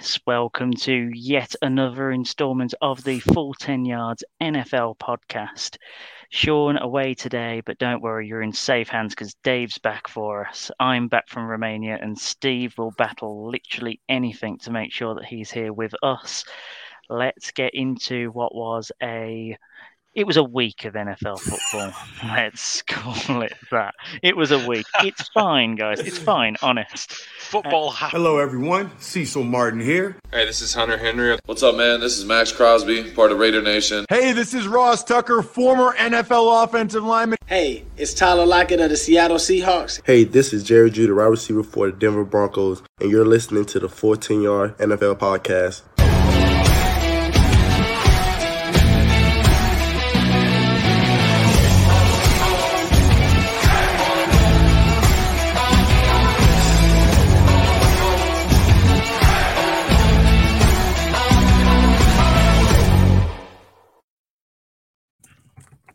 Yes, welcome to yet another installment of the Full 10 Yards NFL podcast. Sean away today, but don't worry, you're in safe hands because Dave's back for us. I'm back from Romania, and Steve will battle literally anything to make sure that he's here with us. Let's get into what was a it was a week of NFL football. Let's call it that. It was a week. It's fine, guys. It's fine, honest. Football uh, Hello, everyone. Cecil Martin here. Hey, this is Hunter Henry. What's up, man? This is Maxx Crosby, part of Raider Nation. Hey, this is Ross Tucker, former NFL offensive lineman. Hey, it's Tyler Lockett of the Seattle Seahawks. Hey, this is Jerry Jeudy, wide receiver for the Denver Broncos, and you're listening to the Full 10 Yard NFL Podcast.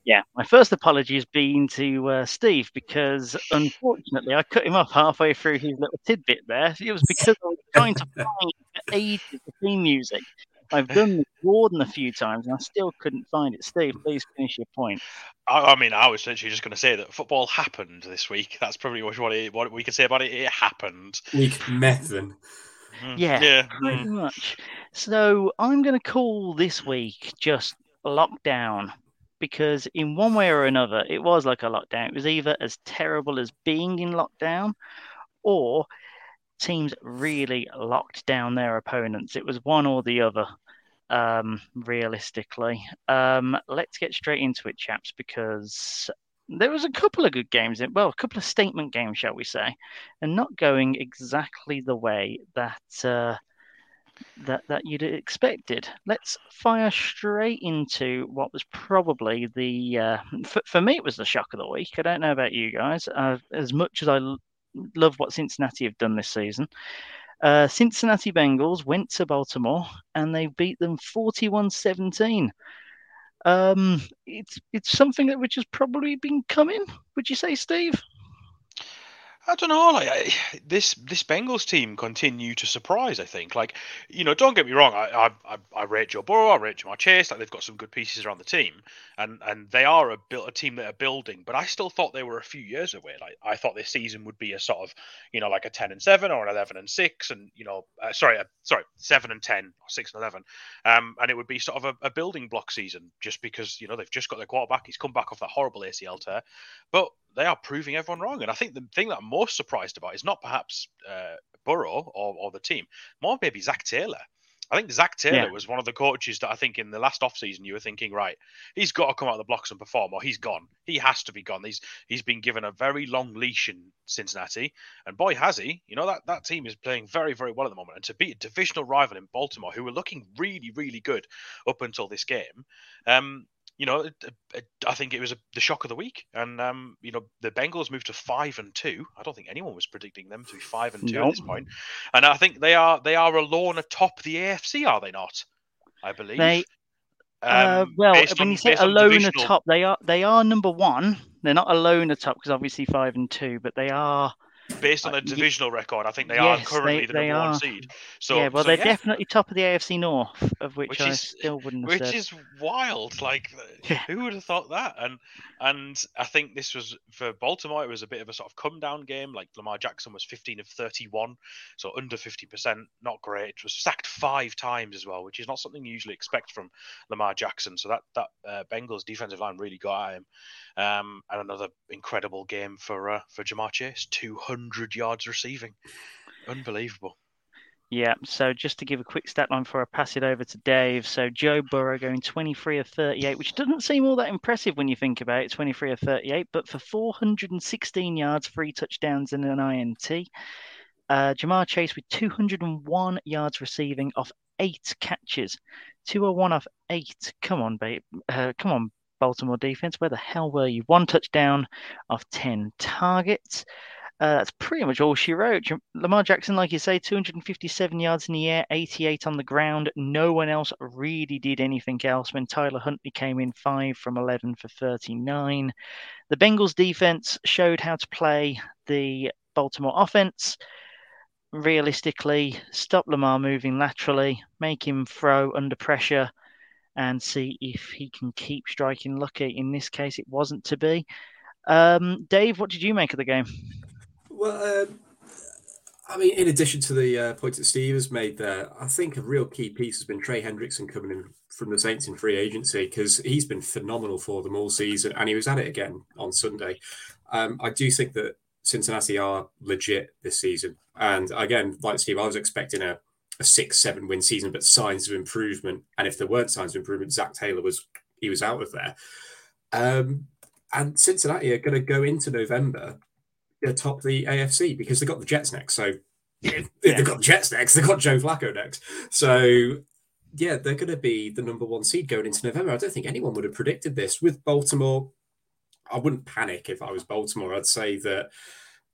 Yeah, my first apology has been to uh, Steve because unfortunately I cut him off halfway through his little tidbit there. It was because I was trying to find ages the theme music. I've done this Warden a few times and I still couldn't find it. Steve, please finish your point. I, I mean, I was literally just going to say that football happened this week. That's probably what, it, what we can say about it. It happened. Week Methven. Mm. Yeah, yeah, pretty mm. much. So I'm going to call this week just lockdown because in one way or another, it was like a lockdown. It was either as terrible as being in lockdown, or teams really locked down their opponents. It was one or the other, um, realistically. Um, let's get straight into it, chaps, because there was a couple of good games, well, a couple of statement games, shall we say, and not going exactly the way that. Uh, that that you'd expected. Let's fire straight into what was probably the uh, for, for me it was the shock of the week. I don't know about you guys. Uh, as much as I l- love what Cincinnati have done this season, uh, Cincinnati Bengals went to Baltimore and they beat them 41-17. Um, it's it's something that which has probably been coming. Would you say, Steve? I don't know. Like I, this, this Bengals team continue to surprise. I think. Like you know, don't get me wrong. I, I, I rate Joe Burrow. I rate Ja'Marr Chase. Like they've got some good pieces around the team, and and they are a built a team that are building. But I still thought they were a few years away. Like I thought this season would be a sort of you know like a ten and seven or an eleven and six, and you know uh, sorry uh, sorry seven and ten or six and eleven, um, and it would be sort of a, a building block season just because you know they've just got their quarterback. He's come back off that horrible ACL tear, but they are proving everyone wrong. And I think the thing that I'm most surprised about is not perhaps uh, Burrow or, or the team, more maybe Zac Taylor. I think Zac Taylor yeah. was one of the coaches that I think in the last offseason you were thinking, right, he's got to come out of the blocks and perform, or he's gone. He has to be gone. He's he's been given a very long leash in Cincinnati, and boy has he. You know that that team is playing very very well at the moment, and to beat a divisional rival in Baltimore, who were looking really really good up until this game, um, you know, I think it was a, the shock of the week, and um, you know, the Bengals moved to five and two. I don't think anyone was predicting them to be five and two at this point, and I think they are they are alone atop the AFC, are they not? I believe. They, uh, um, well, when on, you say alone divisional... atop, they are they are number one. They're not alone atop because obviously five and two, but they are based on their divisional record, I think they yes, are currently they, the number one seed. So yeah, well, so, they're yeah. definitely top of the AFC North, of which, which I is, still wouldn't. which said. is wild. Like, yeah. who would have thought that? And and I think this was for Baltimore. It was a bit of a sort of come down game. Like Lamar Jackson was 15 of 31, so under 50 percent. Not great. It was sacked five times as well, which is not something you usually expect from Lamar Jackson. So that that uh, Bengals defensive line really got at him. Um, and another incredible game for uh, for Ja'Marr Chase, 200 yards receiving, unbelievable. Yeah, so just to give a quick stat line before I pass it over to Dave. So Joe Burrow going 23 of 38, which doesn't seem all that impressive when you think about it, 23 of 38, but for 416 yards, three touchdowns, and an INT. Uh, Ja'Marr Chase with 201 yards receiving off eight catches. 201 off eight. Come on, babe. Uh, come on, Baltimore defense. Where the hell were you? One touchdown off 10 targets. Uh, that's pretty much all she wrote. Lamar Jackson, like you say, 257 yards in the air, 88 on the ground. No one else really did anything else when Tyler Huntley came in 5 from 11 for 39. The Bengals defense showed how to play the Baltimore offense realistically, stop Lamar moving laterally, make him throw under pressure, and see if he can keep striking lucky. In this case, it wasn't to be. Um, Dave, what did you make of the game? Well, um, I mean, in addition to the uh, point that Steve has made there, I think a real key piece has been Trey Hendrickson coming in from the Saints in free agency because he's been phenomenal for them all season, and he was at it again on Sunday. Um, I do think that Cincinnati are legit this season, and again, like Steve, I was expecting a, a six, seven win season, but signs of improvement. And if there weren't signs of improvement, Zac Taylor was he was out of there. Um, and Cincinnati are going to go into November atop the AFC because they've got the Jets next. So yeah. they've got the Jets next. They've got Joe Flacco next. So yeah, they're going to be the number one seed going into November. I don't think anyone would have predicted this with Baltimore. I wouldn't panic if I was Baltimore. I'd say that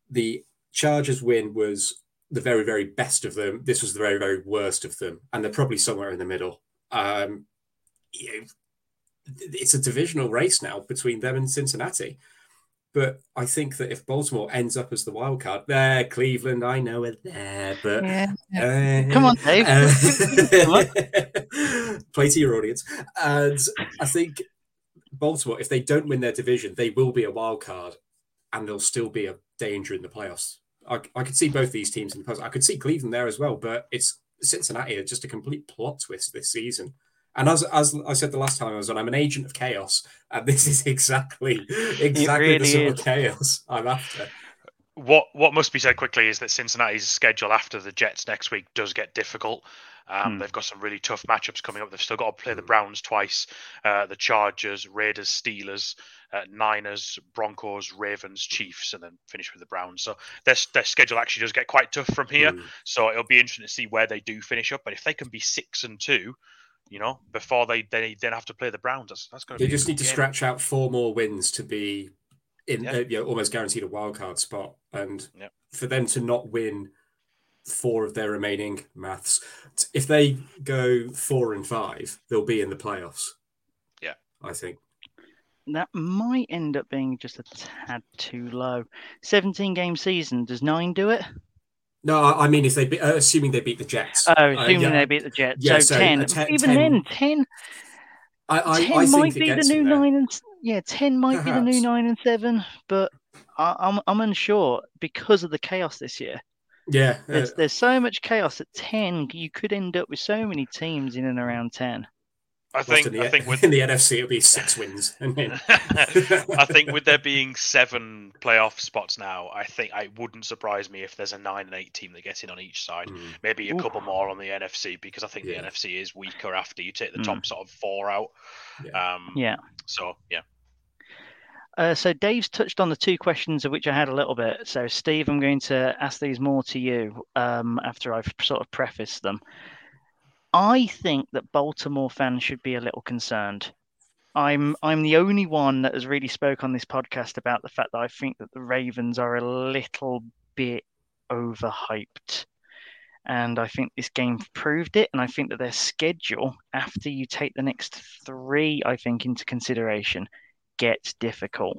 the Chargers win was the very, very best of them. This was the very, very worst of them, and they're probably somewhere in the middle. Um, it's a divisional race now between them and Cincinnati. But I think that if Baltimore ends up as the wild card, there, Cleveland, I know it there, but yeah. Uh, come on, Dave. Uh, play to your audience. And I think Baltimore, if they don't win their division, they will be a wild card, and they'll still be a danger in the playoffs. I, I could see both these teams in the playoffs. I could see Cleveland there as well, but it's Cincinnati are just a complete plot twist this season. And as as I said the last time I was on, I'm an agent of chaos, and this is exactly exactly really the sort is. of chaos I'm after. What what must be said quickly is that Cincinnati's schedule after the Jets next week does get difficult. Um, hmm. They've got some really tough matchups coming up. They've still got to play the hmm. Browns twice, uh, the Chargers, Raiders, Steelers, uh, Niners, Broncos, Ravens, Chiefs, and then finish with the Browns. So their, their schedule actually does get quite tough from here. Hmm. So it'll be interesting to see where they do finish up. But if they can be six and two, you know, before they they then have to play the Browns. That's, that's going to. Be. They just need game. to scratch out four more wins to be in yeah. uh, you know, almost guaranteed a wild card spot, and yeah. for them to not win four of their remaining maths, if they go four and five, they'll be in the playoffs. Yeah, I think. That might end up being just a tad too low. 17 game season, does nine do it? No, I mean if they be, uh, assuming they beat the Jets. Oh, uh, assuming uh, yeah. they beat the Jets. Yeah, so, so ten. ten. Even 10, then, ten. I, I, 10 I might be the new nine and yeah, ten might Perhaps. be the new nine and seven, but I, am I'm, I'm unsure because of the chaos this year. Yeah, uh, there's, there's so much chaos at ten. You could end up with so many teams in and around ten. I think. The, I think with in the NFC it'll be six wins. I think with there being seven playoff spots now, I think it wouldn't surprise me if there's a nine and eight team that gets in on each side. Mm. Maybe a Ooh. couple more on the NFC because I think yeah. the NFC is weaker after you take the mm. top sort of four out. Yeah. Um, yeah. So yeah. Uh, so Dave's touched on the two questions of which I had a little bit. So Steve, I'm going to ask these more to you um, after I've sort of prefaced them. I think that Baltimore fans should be a little concerned. I'm I'm the only one that has really spoke on this podcast about the fact that I think that the Ravens are a little bit overhyped. And I think this game proved it. And I think that their schedule, after you take the next three, I think, into consideration, gets difficult.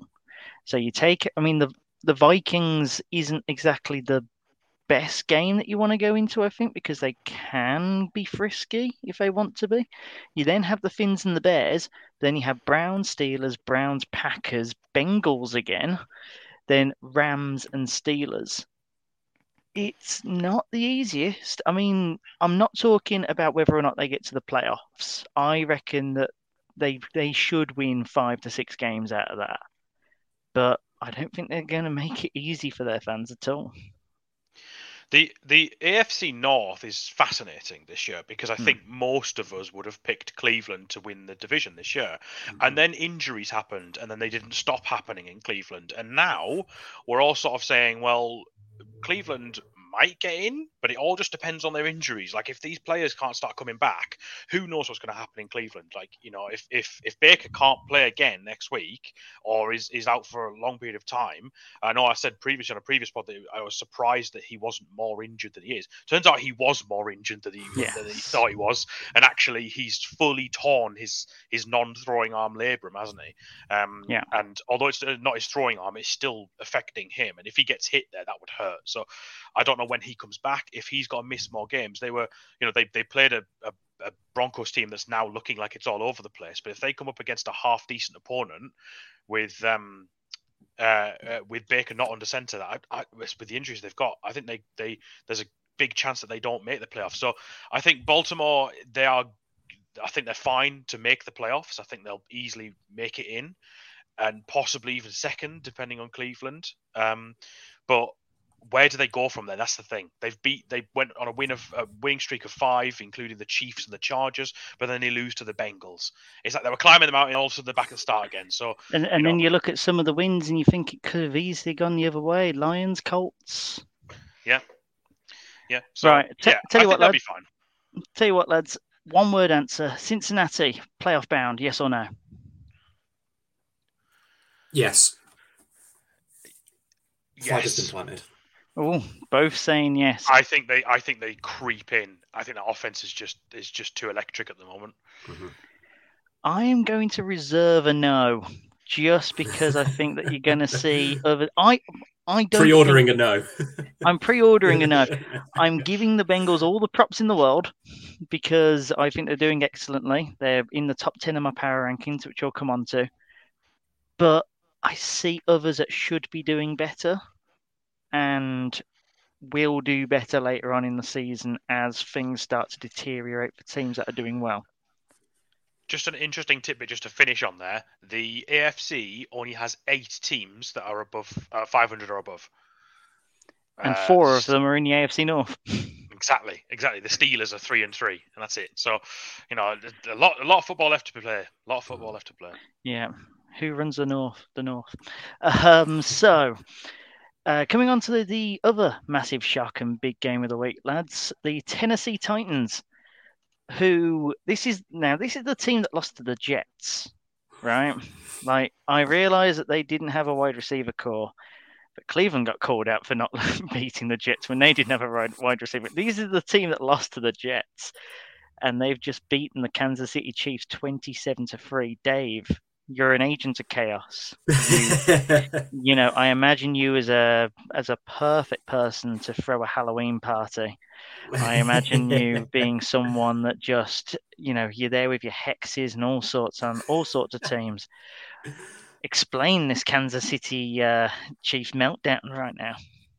So you take, I mean, the the Vikings isn't exactly the best game that you want to go into, I think, because they can be frisky if they want to be. You then have the Fins and the Bears, then you have Browns, Steelers, Browns, Packers, Bengals again, then Rams and Steelers. It's not the easiest. I mean, I'm not talking about whether or not they get to the playoffs. I reckon that they they should win five to six games out of that. But I don't think they're going to make it easy for their fans at all. The the AFC North is fascinating this year because I mm. think most of us would have picked Cleveland to win the division this year. Mm-hmm. And then injuries happened and then they didn't stop happening in Cleveland. And now we're all sort of saying, well, Cleveland might get in, but it all just depends on their injuries. Like if these players can't start coming back, who knows what's going to happen in Cleveland? Like you know, if if if Baker can't play again next week or is is out for a long period of time, I know I said previously on a previous pod that I was surprised that he wasn't more injured than he is. Turns out he was more injured than he, yes. than he thought he was, and actually he's fully torn his his non-throwing arm labrum, hasn't he? Um, yeah. And although it's not his throwing arm, it's still affecting him, and if he gets hit there, that would hurt. So I don't know know when he comes back. If he's got to miss more games, they were, you know, they they played a, a, a Broncos team that's now looking like it's all over the place. But if they come up against a half decent opponent with um uh, uh, with Baker not under center, I, I, with the injuries they've got, I think they they there's a big chance that they don't make the playoffs. So I think Baltimore they are. I think they're fine to make the playoffs. I think they'll easily make it in, and possibly even second, depending on Cleveland. Um, but where do they go from there? That's the thing. They've beat. They went on a win of a winning streak of five, including the Chiefs and the Chargers, but then they lose to the Bengals. It's like they were climbing the mountain, all of a sudden they're back at the start again. So And and you then you look at some of the wins and you think it could have easily gone the other way. Lions, Colts. yeah, yeah. So, Right, te- yeah, tell I you what, think they'll be fine. Tell you what, lads. One word answer: Cincinnati playoff bound. Yes or no? Yes. Flag has been Yes, planted. Oh, both saying yes. I think they. I think they creep in. I think that offense is just is just too electric at the moment. Mm-hmm. I am going to reserve a no, just because I think that you're going to see other. I I don't. Pre-ordering think- a no. I'm pre-ordering a no. I'm giving the Bengals all the props in the world because I think they're doing excellently. They're in the top 10 of my power rankings, which I'll come on to. But I see others that should be doing better and will do better later on in the season as things start to deteriorate for teams that are doing well. Just an interesting tidbit, just to finish on there. The AFC only has eight teams that are above uh, 500 or above. And Uh, four of them are in the AFC North. Exactly, exactly. The Steelers are three and three, and that's it. So, you know, a lot, a lot of football left to play. A lot of football left to play. Yeah. Who runs the North? The North. Um, so, uh, coming on to the, the other massive shock and big game of the week, lads, the Tennessee Titans, who this is now this is the team that lost to the Jets, right? Like I realize that they didn't have a wide receiver core, but Cleveland got called out for not beating the Jets when they didn't have a wide receiver. These are the team that lost to the Jets, and they've just beaten the Kansas City Chiefs twenty-seven to three. Dave, you're an agent of chaos. You know, I imagine you as a as a perfect person to throw a Halloween party. I imagine you being someone that just, you know, you're there with your hexes and all sorts on all sorts of teams. Explain this Kansas City uh, Chiefs meltdown right now.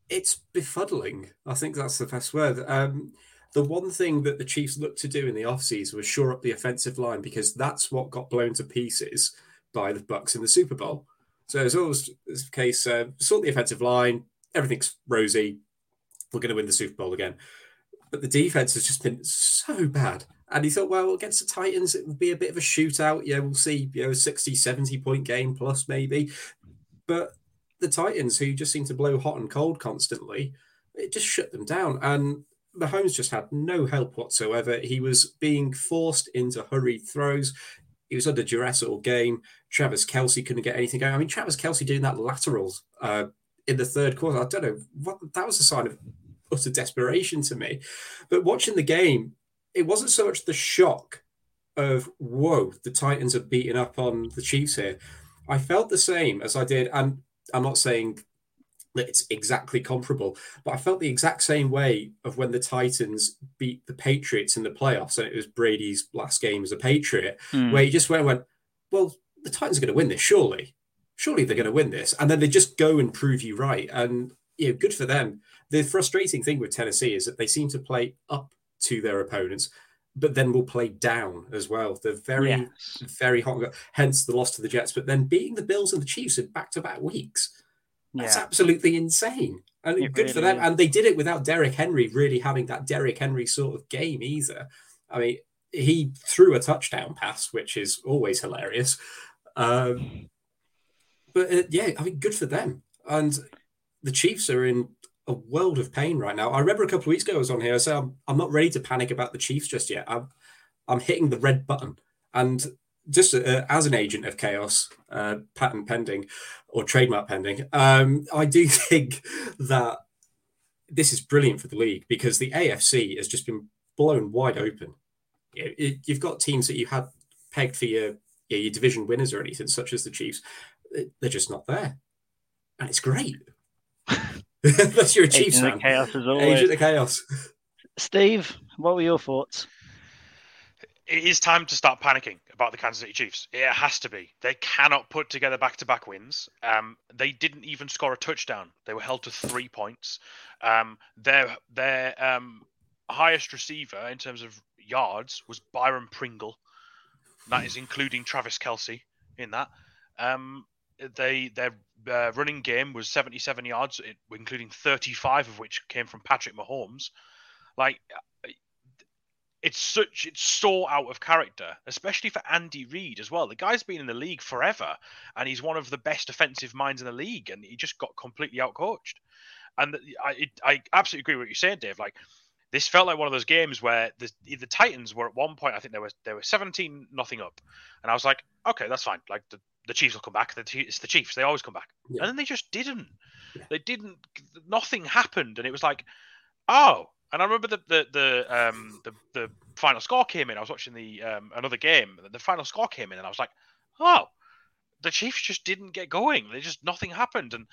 it's befuddling. I think that's the best word. Um, the one thing that the Chiefs looked to do in the offseason was shore up the offensive line because that's what got blown to pieces by the Bucks in the Super Bowl. So it's always this case, uh, sort the offensive line, everything's rosy. We're going to win the Super Bowl again. But the defense has just been so bad. And he thought, well, against the Titans, it would be a bit of a shootout. Yeah, we'll see, you know, a 60, 70 point game plus maybe. But the Titans, who just seem to blow hot and cold constantly, it just shut them down. And Mahomes just had no help whatsoever. He was being forced into hurried throws. He was under duress all game. Travis Kelce couldn't get anything going. I mean, Travis Kelce doing that laterals uh, in the third quarter. I don't know what that was a sign of utter desperation to me. But watching the game, it wasn't so much the shock of whoa, the Titans are beating up on the Chiefs here. I felt the same as I did, and I'm not saying that it's exactly comparable, but I felt the exact same way of when the Titans beat the Patriots in the playoffs, and it was Brady's last game as a Patriot, Hmm. where he just went, and went, well, the Titans are going to win this, surely, surely they're going to win this, and then they just go and prove you right, and you know, good for them. The frustrating thing with Tennessee is that they seem to play up to their opponents, but then will play down as well. They're very, Yes. very hot. Hence the loss to the Jets, but then beating the Bills and the Chiefs in back-to-back weeks. That's Yeah. absolutely insane. And It good for them. is. And they did it without Derrick Henry really having that Derrick Henry sort of game either. I mean, he threw a touchdown pass, which is always hilarious. Um, but uh, yeah, I mean, good for them. And the Chiefs are in a world of pain right now. I remember a couple of weeks ago I was on here. I said I'm, I'm not ready to panic about the Chiefs just yet. I'm I'm hitting the red button. And just uh, as an agent of chaos, uh, patent pending or trademark pending, um, I do think that this is brilliant for the league because the AFC has just been blown wide open. It- you've got teams that you had pegged for your, your your division winners or anything, such as the Chiefs. They're just not there, and it's great. That's your Chiefs Agent fan. of chaos as always. Agent of chaos. Steve, what were your thoughts? it is time to start panicking about the Kansas City Chiefs. It has to be. They cannot put together back-to-back wins. Um, they didn't even score a touchdown. They were held to three points. Um, their their um, highest receiver in terms of yards was Byron Pringle. That is including Travis Kelce in that. Um, they their uh, running game was 77 yards, including 35 of which came from Patrick Mahomes. Like it's such it's so out of character, especially for Andy Reid as well. The guy's been in the league forever, and he's one of the best offensive minds in the league, and he just got completely outcoached. And I it, I absolutely agree with what you're saying, Dave. Like this felt like one of those games where the the Titans were at one point. I think they were they were 17 nothing up, and I was like, okay, that's fine. Like the, the Chiefs will come back. The, it's the Chiefs. They always come back, Yeah. and then they just didn't. Yeah. They didn't. Nothing happened, and it was like, oh. And I remember the the the um the, the final score came in. I was watching the um another game. The final score came in, and I was like, oh, the Chiefs just didn't get going. They just nothing happened, and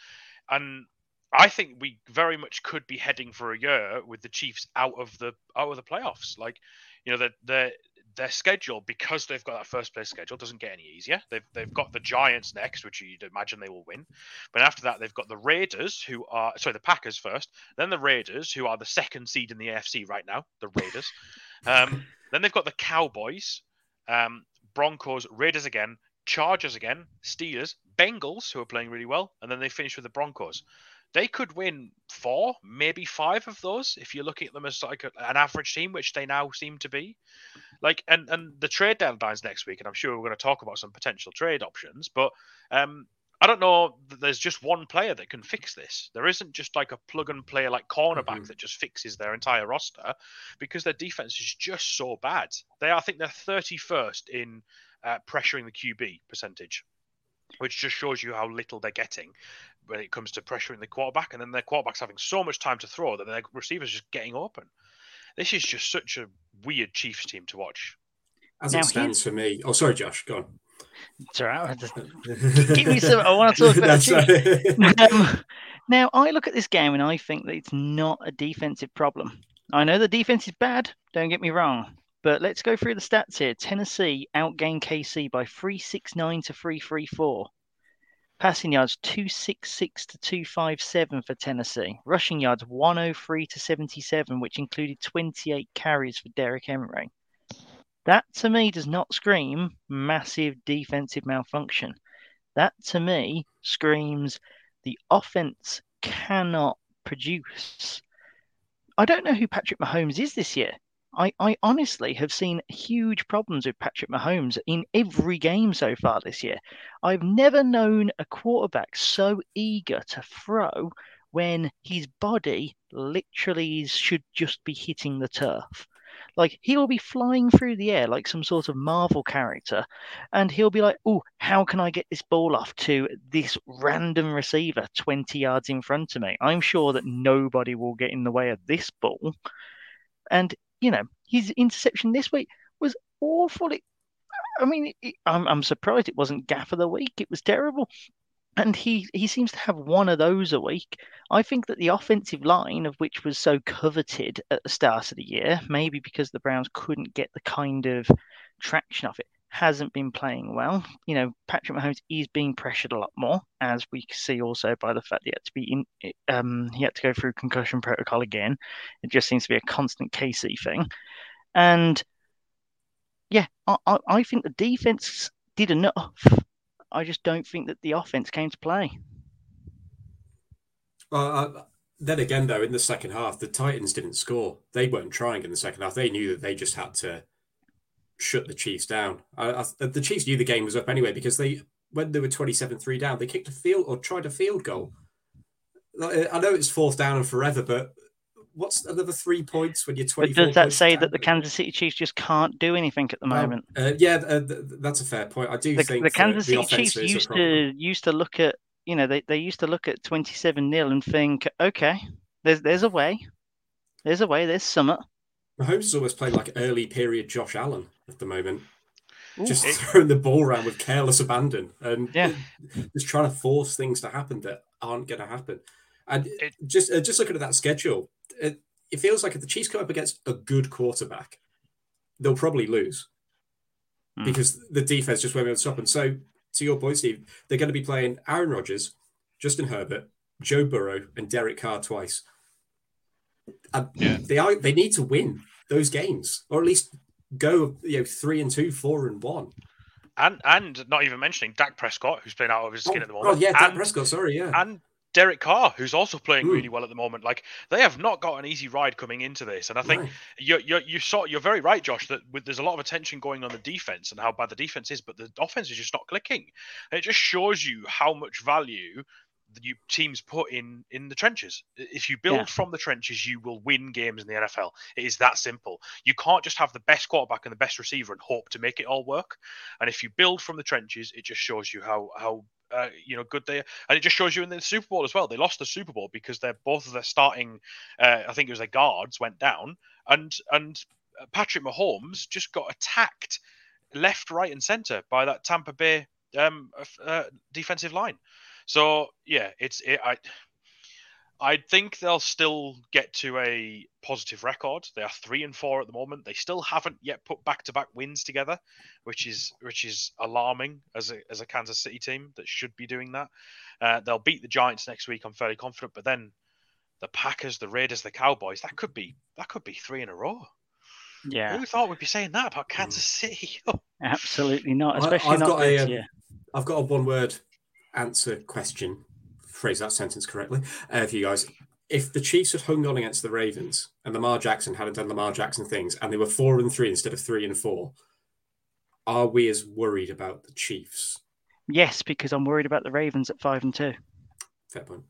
and I think we very much could be heading for a year with the Chiefs out of the out of the playoffs. Like, you know, the the their schedule because they've got that first place schedule doesn't get any easier. They've they've got the Giants next, which you'd imagine they will win. But after that, they've got the Raiders, who are sorry, the Packers first, then the Raiders, who are the second seed in the AFC right now. The Raiders. Um, then they've got the Cowboys, um, Broncos, Raiders again, Chargers again, Steelers, Bengals, who are playing really well, and then they finish with the Broncos. They could win four, maybe five of those if you're looking at them as like an average team, which they now seem to be. Like, and and the trade deadline's next week, and I'm sure we're going to talk about some potential trade options. But um, I don't know that there's just one player that can fix this. There isn't just like a plug and play like cornerback Mhm. that just fixes their entire roster because their defense is just so bad. They are, I think they're 31st in uh, pressuring the QB percentage, which just shows you how little they're getting when it comes to pressuring the quarterback. And then their quarterback's having so much time to throw that their receivers just getting open. This is just such a weird Chiefs team to watch. As Now, it stands for me. Oh, sorry, Josh. Go on. It's all right. I just- Give me some. I want to talk about the Chiefs. um, now, I look at this game and I think that it's not a defensive problem. I know the defense is bad, don't get me wrong, but let's go through the stats here. Tennessee outgained KC by 369 to 334. Passing yards 266 to 257 for Tennessee. Rushing yards 103 to 77, which included 28 carries for Derrick Henry. That to me does not scream massive defensive malfunction. That to me screams the offense cannot produce. I don't know who Patrick Mahomes is this year. I, I honestly have seen huge problems with Patrick Mahomes in every game so far this year. I've never known a quarterback so eager to throw when his body literally should just be hitting the turf. Like he'll be flying through the air like some sort of Marvel character, and he'll be like, "Oh, how can I get this ball off to this random receiver 20 yards in front of me? I'm sure that nobody will get in the way of this ball." And you know, his interception this week was awful. It, I mean, it, I'm I'm surprised it wasn't gaff of the week. It was terrible. And he, he seems to have one of those a week. I think that the offensive line, of which was so coveted at the start of the year, maybe because the Browns couldn't get the kind of traction of it, hasn't been playing well. You know, Patrick Mahomes is being pressured a lot more, as we see also by the fact that he had to be in, um, he had to go through concussion protocol again. It just seems to be a constant KC thing, and yeah, I, I, I think the defense did enough. I just don't think that the offense came to play. Well, uh, then again, though, in the second half, the Titans didn't score. They weren't trying in the second half. They knew that they just had to shut the Chiefs down. I, I, the Chiefs knew the game was up anyway because they, when they were twenty-seven-three down, they kicked a field or tried a field goal. I know it's fourth down and forever, but what's another three points when you're But twenty-four? does that say down? that the Kansas City Chiefs just can't do anything at the moment? Uh, yeah, uh, th- th- that's a fair point. I do The, think the Kansas City offense Chiefs used to used to look at you know they, they used to look at twenty seven 0 and think okay there's there's a way there's a way there's summit Mahomes is always played like early period Josh Allen at the moment. Ooh. just It- throwing the ball around with careless abandon and Yeah. just trying to force things to happen that aren't going to happen. And It- just uh, just looking at that schedule, it, it feels like if the Chiefs come up against a good quarterback, they'll probably lose Hmm. because the defense just won't be able to stop them. So, to your point, Steve, they're going to be playing Aaron Rodgers, Justin Herbert, Joe Burrow, and Derek Carr twice. And Yeah. they are they need to win those games, or at least go you know three and two, four and one. And and not even mentioning Dak Prescott, who's playing out of his skin oh, at the moment. oh, yeah, Dak and, Prescott. Sorry, yeah. and Derek Carr, who's also playing Mm. really well at the moment. Like they have not got an easy ride coming into this, and I think No. you're you're you saw you're very right, Josh. That with, there's a lot of attention going on the defense and how bad the defense is, but the offense is just not clicking. And it just shows you how much value the you teams put in in the trenches. If you build Yeah. from the trenches, you will win games in the NFL. It is that simple. You can't just have the best quarterback and the best receiver and hope to make it all work. And if you build from the trenches, it just shows you how how uh, you know good they are. And it just shows you in the Super Bowl as well. They lost the Super Bowl because they're both of their starting, uh, I think it was their guards went down, and and uh, Patrick Mahomes just got attacked left, right, and center by that Tampa Bay um, uh, defensive line. So yeah, it's it, I. I think they'll still get to a positive record. They are three and four at the moment. They still haven't yet put back-to-back wins together, which is which is alarming as a as a Kansas City team that should be doing that. Uh, they'll beat the Giants next week. I'm fairly confident, but then the Packers, the Raiders, the Cowboys. That could be that could be three in a row. Yeah, Who thought we'd be saying that about Kansas City? absolutely not. Especially I've not got a, this um, year. I've got a one word answer question. Phrase that sentence correctly uh, for you guys. If the Chiefs had hung on against the Ravens and Lamar Jackson hadn't done Lamar Jackson things and they were four and three instead of three and four, are we as worried about the Chiefs? Yes, because I'm worried about the Ravens at five and two. Fair point.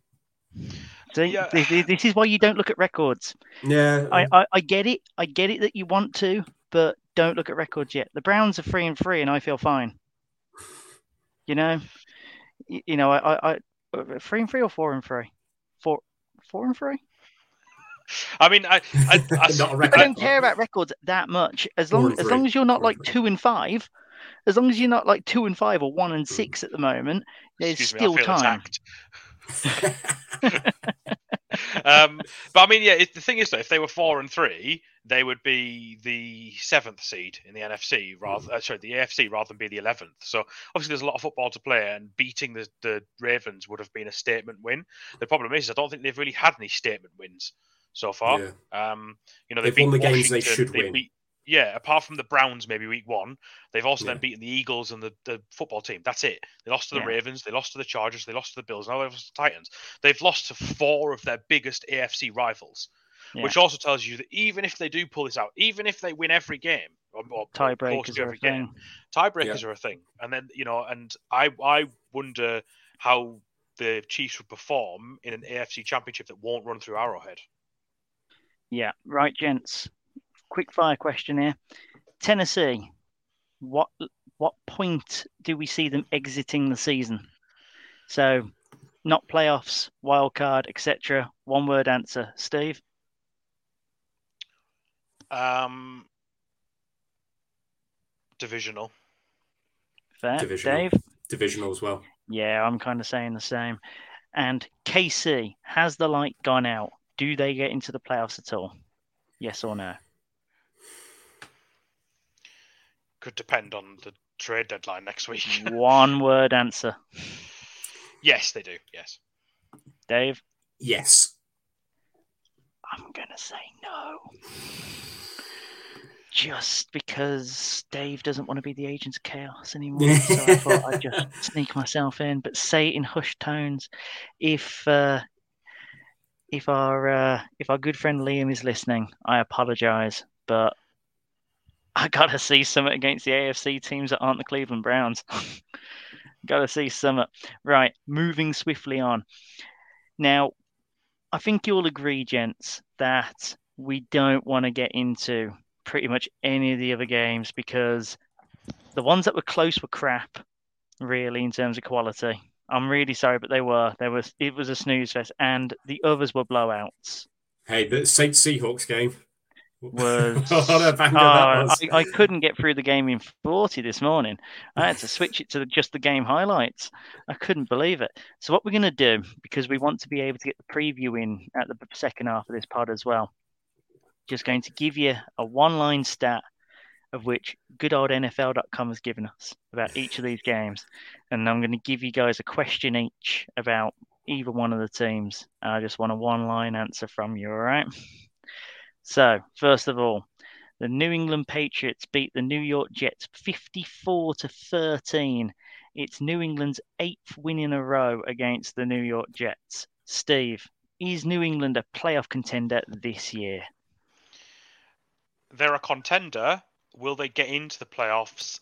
See, Yeah. this, this- this is why you don't look at records. Yeah. I, I, I get it. I get it that you want to, but don't look at records yet. The Browns are three and three, and I feel fine. You know, you, you know, I, I, I, uh, three and three or four and three, four, four and three. I mean, I, I, I, Not a I record. don't care about records that much. As long as long as you're not like two and five, as long as you're not like two and five or one and six at the moment, there's excuse still I feel time. um, but I mean, yeah, it, the thing is though, if they were four and three, they would be the seventh seed in the NFC rather, uh, sorry, the AFC rather than be the eleventh. So obviously, there's a lot of football to play, and beating the, the Ravens would have been a statement win. The problem is, I don't think they've really had any statement wins so far. Yeah. Um, you know, They've beat won the games they should they win. beat- yeah, apart from the Browns, maybe week one, they've also Yeah. then beaten the Eagles and the, the football team. That's it. They lost to the Yeah. Ravens, they lost to the Chargers, they lost to the Bills, now they lost to the Titans. They've lost to four of their biggest AFC rivals, Yeah. which also tells you that even if they do pull this out, even if they win every game, or, or Tiebreakers are a game, thing. tiebreakers are a thing. And then you know, and I I wonder how the Chiefs would perform in an AFC Championship that won't run through Arrowhead. Yeah, right, gents. Quick fire question here. Tennessee, what what point do we see them exiting the season? So, not playoffs, wild card, etc. One word answer, Steve. Um, divisional. Fair, Divisional. Dave. Divisional as well. Yeah, I'm kind of saying the same. And KC, has the light gone out? Do they get into the playoffs at all? Yes or no? Could depend on the trade deadline next week. One word answer, yes, they do. Yes. Dave. Yes. I'm gonna say no. Just because Dave doesn't want to be the agent of chaos anymore, so I thought I'd just sneak myself in, but say it in hushed tones. If uh, if our uh, if our good friend Liam is listening, I apologise, but I gotta see something against the AFC teams that aren't the Cleveland Browns. gotta see something. Right, moving swiftly on. Now, I think you'll agree, gents, that we don't want to get into pretty much any of the other games because the ones that were close were crap, really, in terms of quality. I'm really sorry, but they were. There was it was a snooze fest, and the others were blowouts. Hey, the Saints Seahawks game. Was. What a banger Oh, that was. I, I couldn't get through the game in 40 this morning. I had to switch it to the, just the game highlights. I couldn't believe it. So, what we're going to do, because we want to be able to get the preview in at the second half of this pod as well, just going to give you a one line stat of which good old NFL.com has given us about each of these games. And I'm going to give you guys a question each about either one of the teams. And I just want a one line answer from you, all right? So, first of all, the New England Patriots beat the New York Jets 54 to 13. It's New England's eighth win in a row against the New York Jets. Steve, is New England a playoff contender this year? They're a contender. Will they get into the playoffs?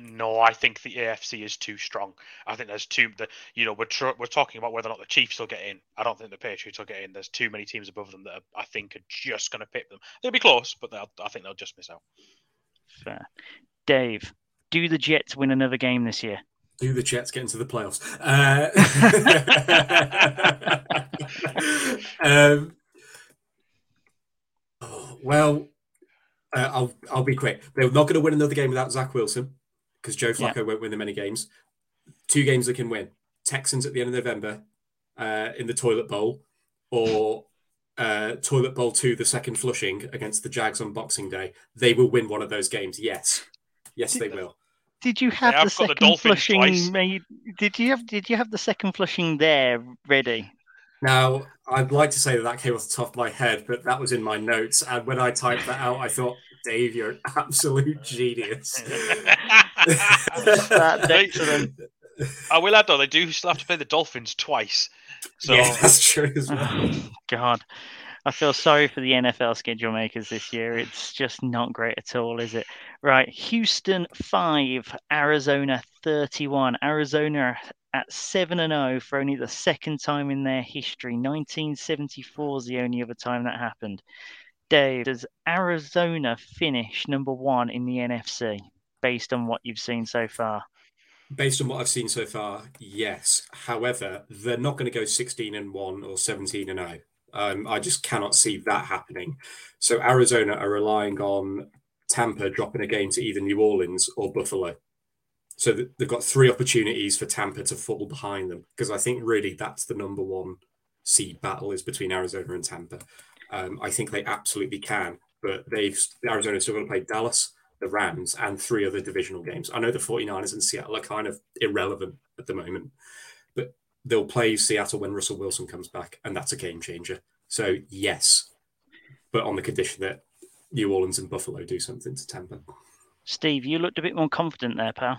No, I think the AFC is too strong. I think there's too. The, you know, we're tr- we're talking about whether or not the Chiefs will get in. I don't think the Patriots will get in. There's too many teams above them that are, I think are just going to pick them. They'll be close, but I think they'll just miss out. Fair. Dave, do the Jets win another game this year? Do the Jets get into the playoffs? Uh, um, oh, well, uh, I'll I'll be quick. They're not going to win another game without Zach Wilson because Joe Yeah. Flacco won't win them many games. Two games they can win: Texans at the end of November uh, in the Toilet Bowl, or uh, Toilet Bowl two, the second flushing against the Jags on Boxing Day. They will win one of those games. Yes, yes, they will. Did you have Yeah, the I've the second Dolphins flushing twice. made? Did you have Did you have the second flushing there ready? Now, I'd like to say that that came off the top of my head, but that was in my notes. And when I typed that out, I thought, Dave, you're an absolute genius. That's excellent. I will add though, they do still have to play the Dolphins twice. So yeah, that's true as well. Oh, God, I feel sorry for the NFL schedule makers this year. It's just not great at all, is it? Right, Houston five, Arizona thirty-one. Arizona at seven and zero for only the second time in their history. 1974 is the only other time that happened. Dave, does Arizona finish number one in the NFC based on what you've seen so far? Based on what I've seen so far, yes. However, they're not going to go 16 and 1 or 17 and 0. Um, I just cannot see that happening. So Arizona are relying on Tampa dropping a game to either New Orleans or Buffalo. So th- they've got three opportunities for Tampa to fall behind them because I think really that's the number one seed battle is between Arizona and Tampa. Um, I think they absolutely can, but they've Arizona's still going to play Dallas, the Rams, and three other divisional games. I know the 49ers and Seattle are kind of irrelevant at the moment, but they'll play Seattle when Russell Wilson comes back, and that's a game changer. So yes, but on the condition that New Orleans and Buffalo do something to Tampa. Steve, you looked a bit more confident there, pal.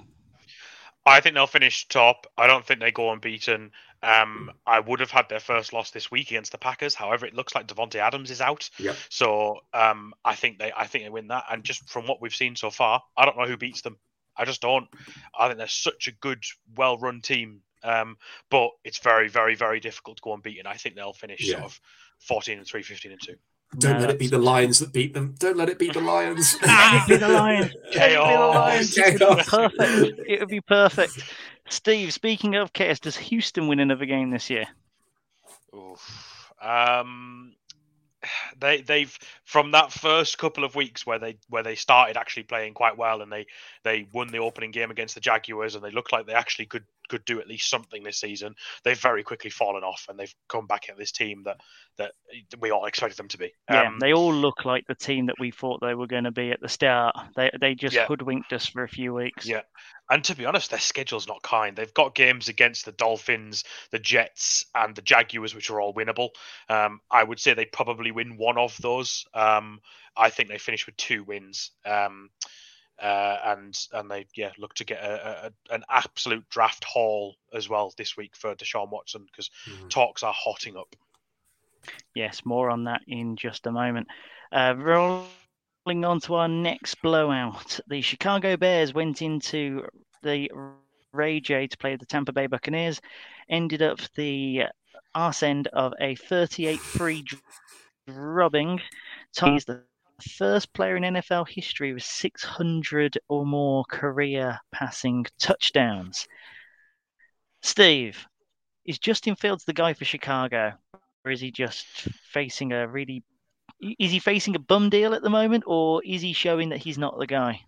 I think they'll finish top. I don't think they go unbeaten. Um, I would have had their first loss this week against the Packers. However, it looks like Davante Adams is out. Yep. So um, I think they I think they win that. And just from what we've seen so far, I don't know who beats them. I just don't. I think they're such a good, well-run team. Um, but it's very, very, very difficult to go unbeaten. I think they'll finish Yeah. sort of 14 and 3, 15 and 2. Don't No, let it be the Lions that beat them. Don't let it be the Lions. Let it be the Lions. Let it be the Chaos. Lions. It would be perfect. It would be perfect. Steve, speaking of chaos, does Houston win another game this year? Oof. Um, they they've from that first couple of weeks where they where they started actually playing quite well and they they won the opening game against the Jaguars and they looked like they actually could could do at least something this season. They've very quickly fallen off and they've come back at this team that that we all expected them to be. Yeah, Um, they all look like the team that we thought they were going to be at the start. They they just Yeah. hoodwinked us for a few weeks. Yeah. And to be honest, their schedule's not kind. They've got games against the Dolphins, the Jets, and the Jaguars, which are all winnable. Um, I would say they probably win one of those. Um, I think they finish with two wins. Um, uh, and and they yeah look to get a, a, an absolute draft haul as well this week for Deshaun Watson because Mhm. talks are hotting up. Yes, more on that in just a moment. Uh, rolling on to our next blowout. The Chicago Bears went into the Ray J to play the Tampa Bay Buccaneers, ended up the arse end of a 38 3 drubbing. Tom is the first player in NFL history with 600 or more career passing touchdowns. Steve, is Justin Fields the guy for Chicago? or is he just facing a really Is he facing a bum deal at the moment, or is he showing that he's not the guy?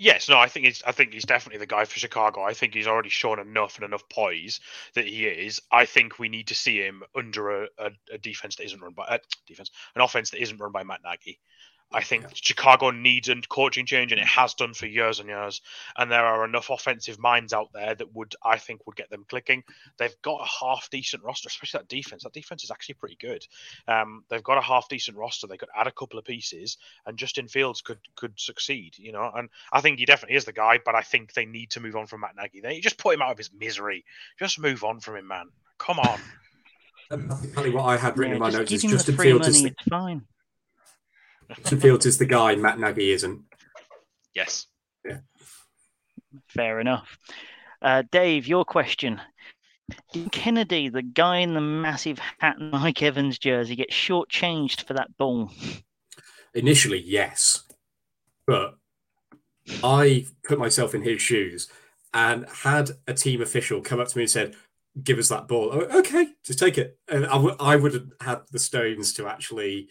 Yes, no, I think he's. I think he's definitely the guy for Chicago. I think he's already shown enough and enough poise that he is. I think we need to see him under a, a, a defense that isn't run by uh, defense, an offense that isn't run by Matt Nagy. I think yeah. Chicago needs a coaching change, and it has done for years and years. And there are enough offensive minds out there that would, I think, would get them clicking. They've got a half decent roster, especially that defense. That defense is actually pretty good. Um, they've got a half decent roster. They could add a couple of pieces, and Justin Fields could could succeed. You know, and I think he definitely is the guy. But I think they need to move on from Matt Nagy. They just put him out of his misery. Just move on from him, man. Come on. Apparently, what I had written Yeah, in my just notes is Justin Fields money, is the, it's fine. Justin Fields is the guy. Matt Nagy isn't. Yes. Fair enough. Uh, Dave, your question. Did Kennedy, the guy in the massive hat and Mike Evans jersey, get shortchanged for that ball? Initially, yes, but I put myself in his shoes and had a team official come up to me and said, "Give us that ball." Oh, okay, just take it. And I w- I would have had the stones to actually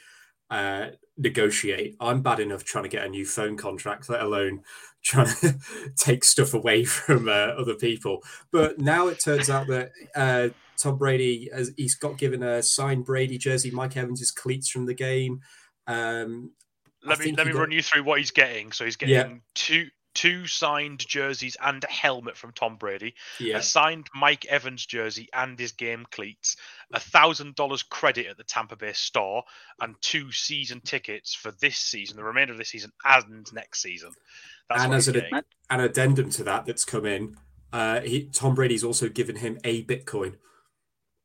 uh, negotiate. I'm bad enough trying to get a new phone contract, let alone trying to take stuff away from uh, other people. But now it turns out that uh, Tom Brady, has, he's got given a signed Brady jersey. Mike Evans' cleats from the game. Um, I Let me let me got- run you through what he's getting. So he's getting Yeah. two two signed jerseys and a helmet from Tom Brady, Yeah, a signed Mike Evans jersey and his game cleats, a thousand dollars credit at the Tampa Bay store, and two season tickets for this season, the remainder of this season and next season. That's And as an- an addendum to that that's come in. Uh, he, Tom Brady's also given him a Bitcoin.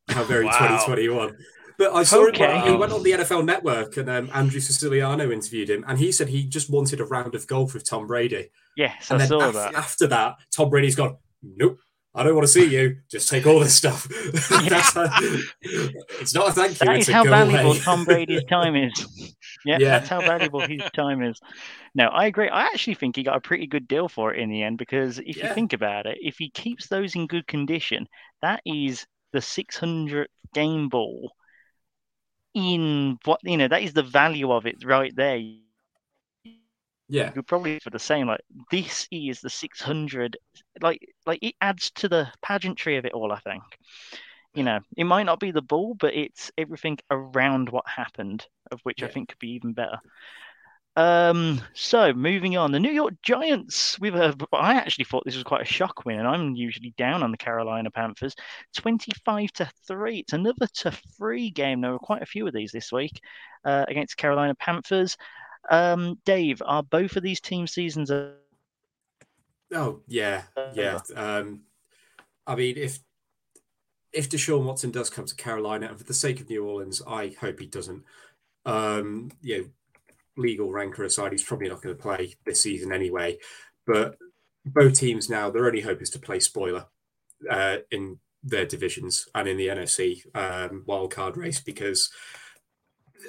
How very Wow. 2021. But I saw Okay. it. He went on the NFL Network, and um, Andrew Siciliano interviewed him, and he said he just wanted a round of golf with Tom Brady. Yes, And I then saw af- that. after that, Tom Brady's gone. Nope, I don't want to see you. Just take all this stuff. A- it's not a thank you. That it's is a how valuable away. Tom Brady's time is. Yeah, Yeah. that's how valuable his time is. No, I agree. I actually think he got a pretty good deal for it in the end because if you think about it, if he keeps those in good condition, that is the 600th game ball in what, you know, that is the value of it right there. Yeah. You yeah, could probably for the same, like, this is the 600, like, like it adds to the pageantry of it all, I think. You know, it might not be the ball, but it's everything around what happened, of which I think could be even better. Um, so moving on, the New York Giants. We've uh, I actually thought this was quite a shock win, and I'm usually down on the Carolina Panthers. Twenty-five to three. It's another to three game. There were quite a few of these this week uh, against Carolina Panthers. Um, Dave, are both of these team seasons? Oh yeah, yeah. Um, I mean, if if Deshaun Watson does come to Carolina, and for the sake of New Orleans, I hope he doesn't. Um, you know, legal rancor aside, he's probably not going to play this season anyway. But both teams now, their only hope is to play spoiler uh, in their divisions and in the NFC um, wildcard race because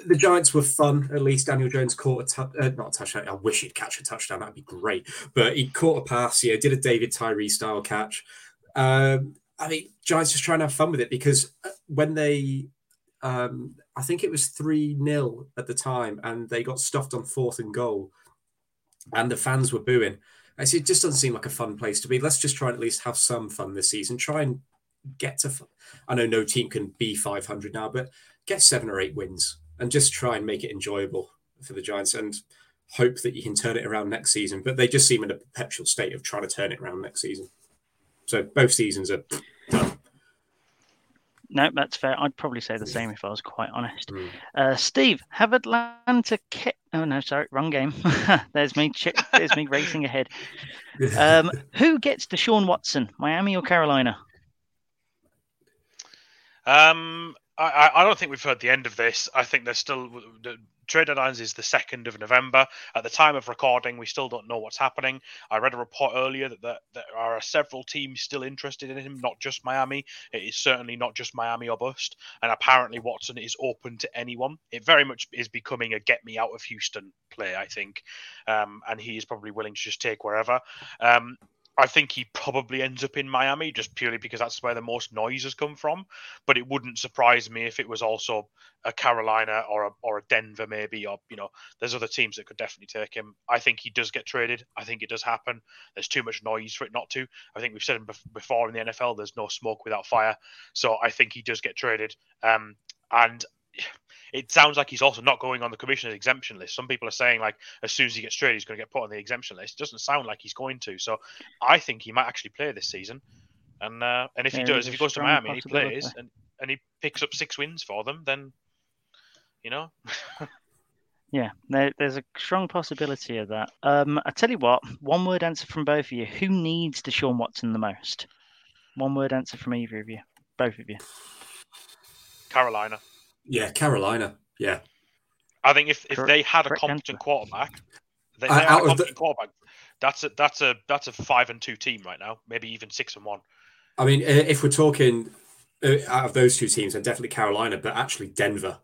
the Giants were fun. At least Daniel Jones caught a tou- uh, not a touchdown. I wish he'd catch a touchdown. That'd be great. But he caught a pass. Yeah, did a David Tyree style catch. Um, I mean, Giants just trying to have fun with it because uh, when they, um, I think it was three 0 at the time, and they got stuffed on fourth and goal, and the fans were booing. I said, it just doesn't seem like a fun place to be. Let's just try and at least have some fun this season. Try and get to, I know no team can be 500 now, but get seven or eight wins and just try and make it enjoyable for the Giants and hope that you can turn it around next season. But they just seem in a perpetual state of trying to turn it around next season. So both seasons are. No, that's fair. I'd probably say the same if I was quite honest. Mm. Uh, Steve, have Atlanta kept? Oh no, sorry, wrong game. there's me. Che- there's me racing ahead. Um, who gets Deshaun Watson, Miami or Carolina? Um, I, I I don't think we've heard the end of this. I think there's still the trade deadlines is the second of November. At the time of recording, we still don't know what's happening. I read a report earlier that there, there are several teams still interested in him, not just Miami. It is certainly not just Miami or bust. And apparently, Watson is open to anyone. It very much is becoming a get me out of Houston play, I think. Um, and he is probably willing to just take wherever. Um, I think he probably ends up in Miami just purely because that's where the most noise has come from. But it wouldn't surprise me if it was also a Carolina or a or a Denver maybe, or you know, there's other teams that could definitely take him. I think he does get traded. I think it does happen. There's too much noise for it not to. I think we've said before in the NFL, there's no smoke without fire. So I think he does get traded. Um, and it sounds like he's also not going on the commissioner's exemption list. Some people are saying like as soon as he gets traded, he's going to get put on the exemption list. It doesn't sound like he's going to. So I think he might actually play this season. And uh, and if Yeah, he does, if he goes to Miami and he plays and, and he picks up six wins for them, then you know, Yeah, there, there's a strong possibility of that. Um, I tell you what, one word answer from both of you. Who needs Deshaun Watson the most? One word answer from either of you, both of you. Carolina. Yeah, Carolina. Yeah. I think if, if they had a competent quarterback, they, Uh, they had a of the- competent quarterback. That's a that's a that's a five and two team right now. Maybe even six and one. I mean, uh, if we're talking uh, out of those two teams, then definitely Carolina, but actually Denver.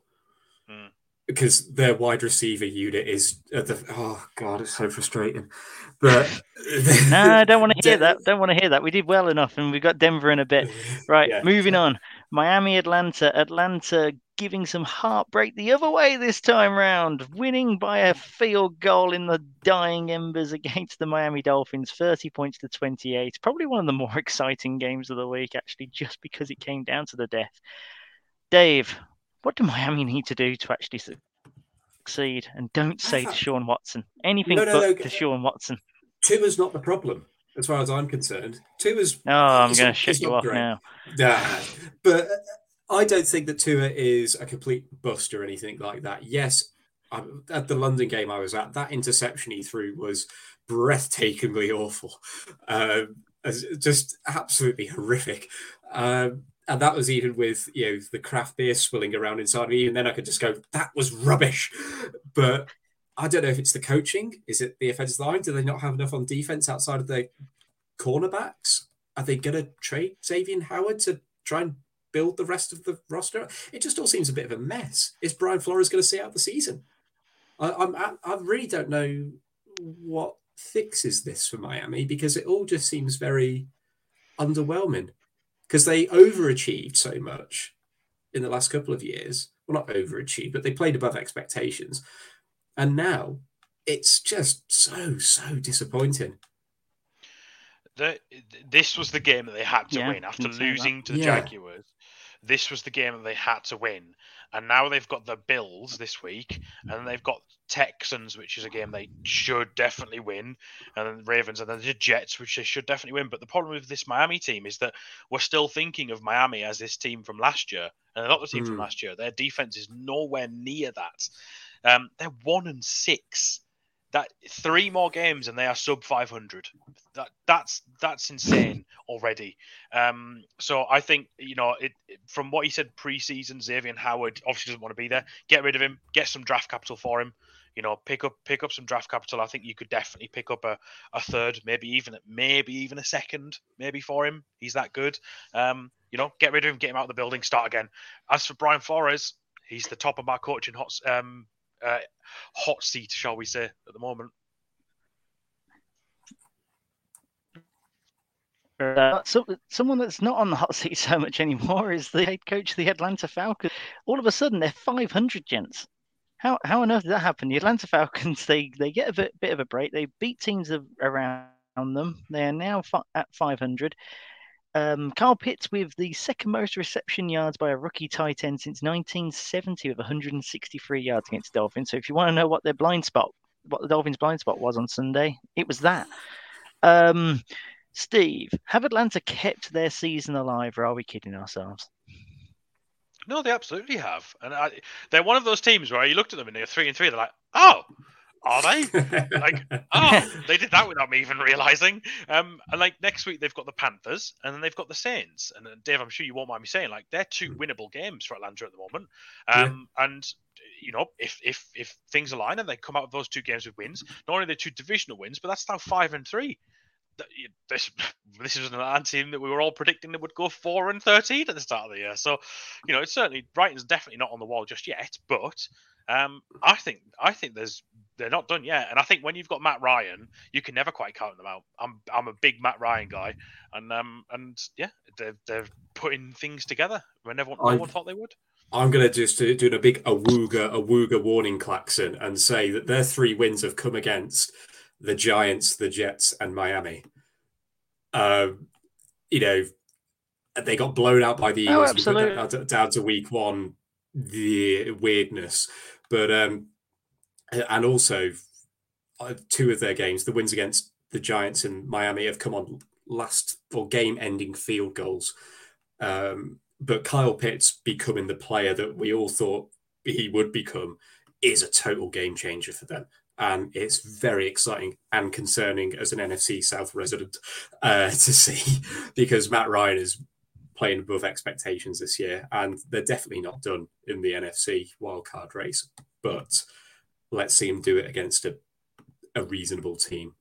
Hmm. Because their wide receiver unit is at the oh god, it's so frustrating. But No, I don't want to hear that. Don't want to hear that. We did well enough, and we've got Denver in a bit. Right, Yeah. moving on. Miami, Atlanta. Atlanta giving some heartbreak the other way this time round, winning by a field goal in the dying embers against the Miami Dolphins, 30 points to 28. Probably one of the more exciting games of the week, actually, just because it came down to the death. Dave, what do Miami need to do to actually succeed? And don't say to Sean Watson. Anything No, no, but no. Deshaun Watson. Tua's not the problem, as far as I'm concerned. Tua's Oh, I'm going to shut you off great. now. Nah, but I don't think that Tua is a complete bust or anything like that. Yes, I, at the London game I was at, that interception he threw was breathtakingly awful, as- just absolutely horrific. Um, and that was even with you know the craft beer swilling around inside me, and then I could just go, "That was rubbish." But I don't know if it's the coaching. Is it the offensive line? Do they not have enough on defense outside of the cornerbacks? Are they going to trade Xavier Howard to try and build the rest of the roster? It just all seems a bit of a mess. Is Brian Flores going to see out the season? I, I'm, I, I really don't know what fixes this for Miami because it all just seems very underwhelming because they overachieved so much in the last couple of years. Well, not overachieved, but they played above expectations. And now it's just so, so disappointing. The, this was the game that they had to Yeah, win after you'd say that. losing to the Yeah. Jaguars. This was the game that they had to win, and now they've got the Bills this week, and they've got Texans, which is a game they should definitely win, and then Ravens, and then the Jets, which they should definitely win. But the problem with this Miami team is that we're still thinking of Miami as this team from last year, and they're not the team from Hmm. last year. Their defense is nowhere near that. Um, they're one and six. That three more games and they are sub 500. That that's that's insane already. Um, so I think you know it, from what he said preseason, Xavier Howard obviously doesn't want to be there. Get rid of him. Get some draft capital for him. You know, pick up pick up some draft capital. I think you could definitely pick up a, a third, maybe even maybe even a second, maybe for him. He's that good. Um, you know, get rid of him, get him out of the building, start again. As for Brian Flores, he's the top of my coaching hot um uh, hot seat, shall we say, at the moment. Uh, so, someone that's not on the hot seat so much anymore is the head coach of the Atlanta Falcons. All of a sudden, they're 500 gents. How how on earth did that happen? The Atlanta Falcons they they get a bit, bit of a break. They beat teams of, around them. They are now fi- at 500. Um, Kyle Pitts with the second most reception yards by a rookie tight end since 1970 with 163 yards against Dolphins. So if you want to know what their blind spot, what the Dolphins' blind spot was on Sunday, it was that. Um, Steve, have Atlanta kept their season alive, or are we kidding ourselves? No, they absolutely have, and I, they're one of those teams where you looked at them and they're three and three. They're like, oh, are they? like, oh, they did that without me even realizing. Um, and like next week they've got the Panthers, and then they've got the Saints. And uh, Dave, I'm sure you won't mind me saying, like, they're two winnable games for Atlanta at the moment. Um, and you know, if if if things align and they come out of those two games with wins, not only the two divisional wins, but that's now five and three. This this is an Atlanta team that we were all predicting that would go four and thirteen at the start of the year. So, you know, it's certainly Brighton's definitely not on the wall just yet, but um, I think I think there's they're not done yet. And I think when you've got Matt Ryan, you can never quite count them out. I'm I'm a big Matt Ryan guy, and um and yeah, they're they're putting things together when everyone no I've- one thought they would. I'm going to just do, do a big awooga, awooga warning klaxon and say that their three wins have come against the Giants, the Jets, and Miami. Um, you know, they got blown out by the Oh, Eagles. We put that absolutely. down to- down to week one, the weirdness. But um, and also uh, two of their games, the wins against the Giants and Miami, have come on last or game-ending field goals. Um, but Kyle Pitts becoming the player that we all thought he would become is a total game changer for them. And it's very exciting and concerning as an NFC South resident uh, to see because Matt Ryan is playing above expectations this year, and they're definitely not done in the NFC wildcard race. But let's see him do it against a, a reasonable team.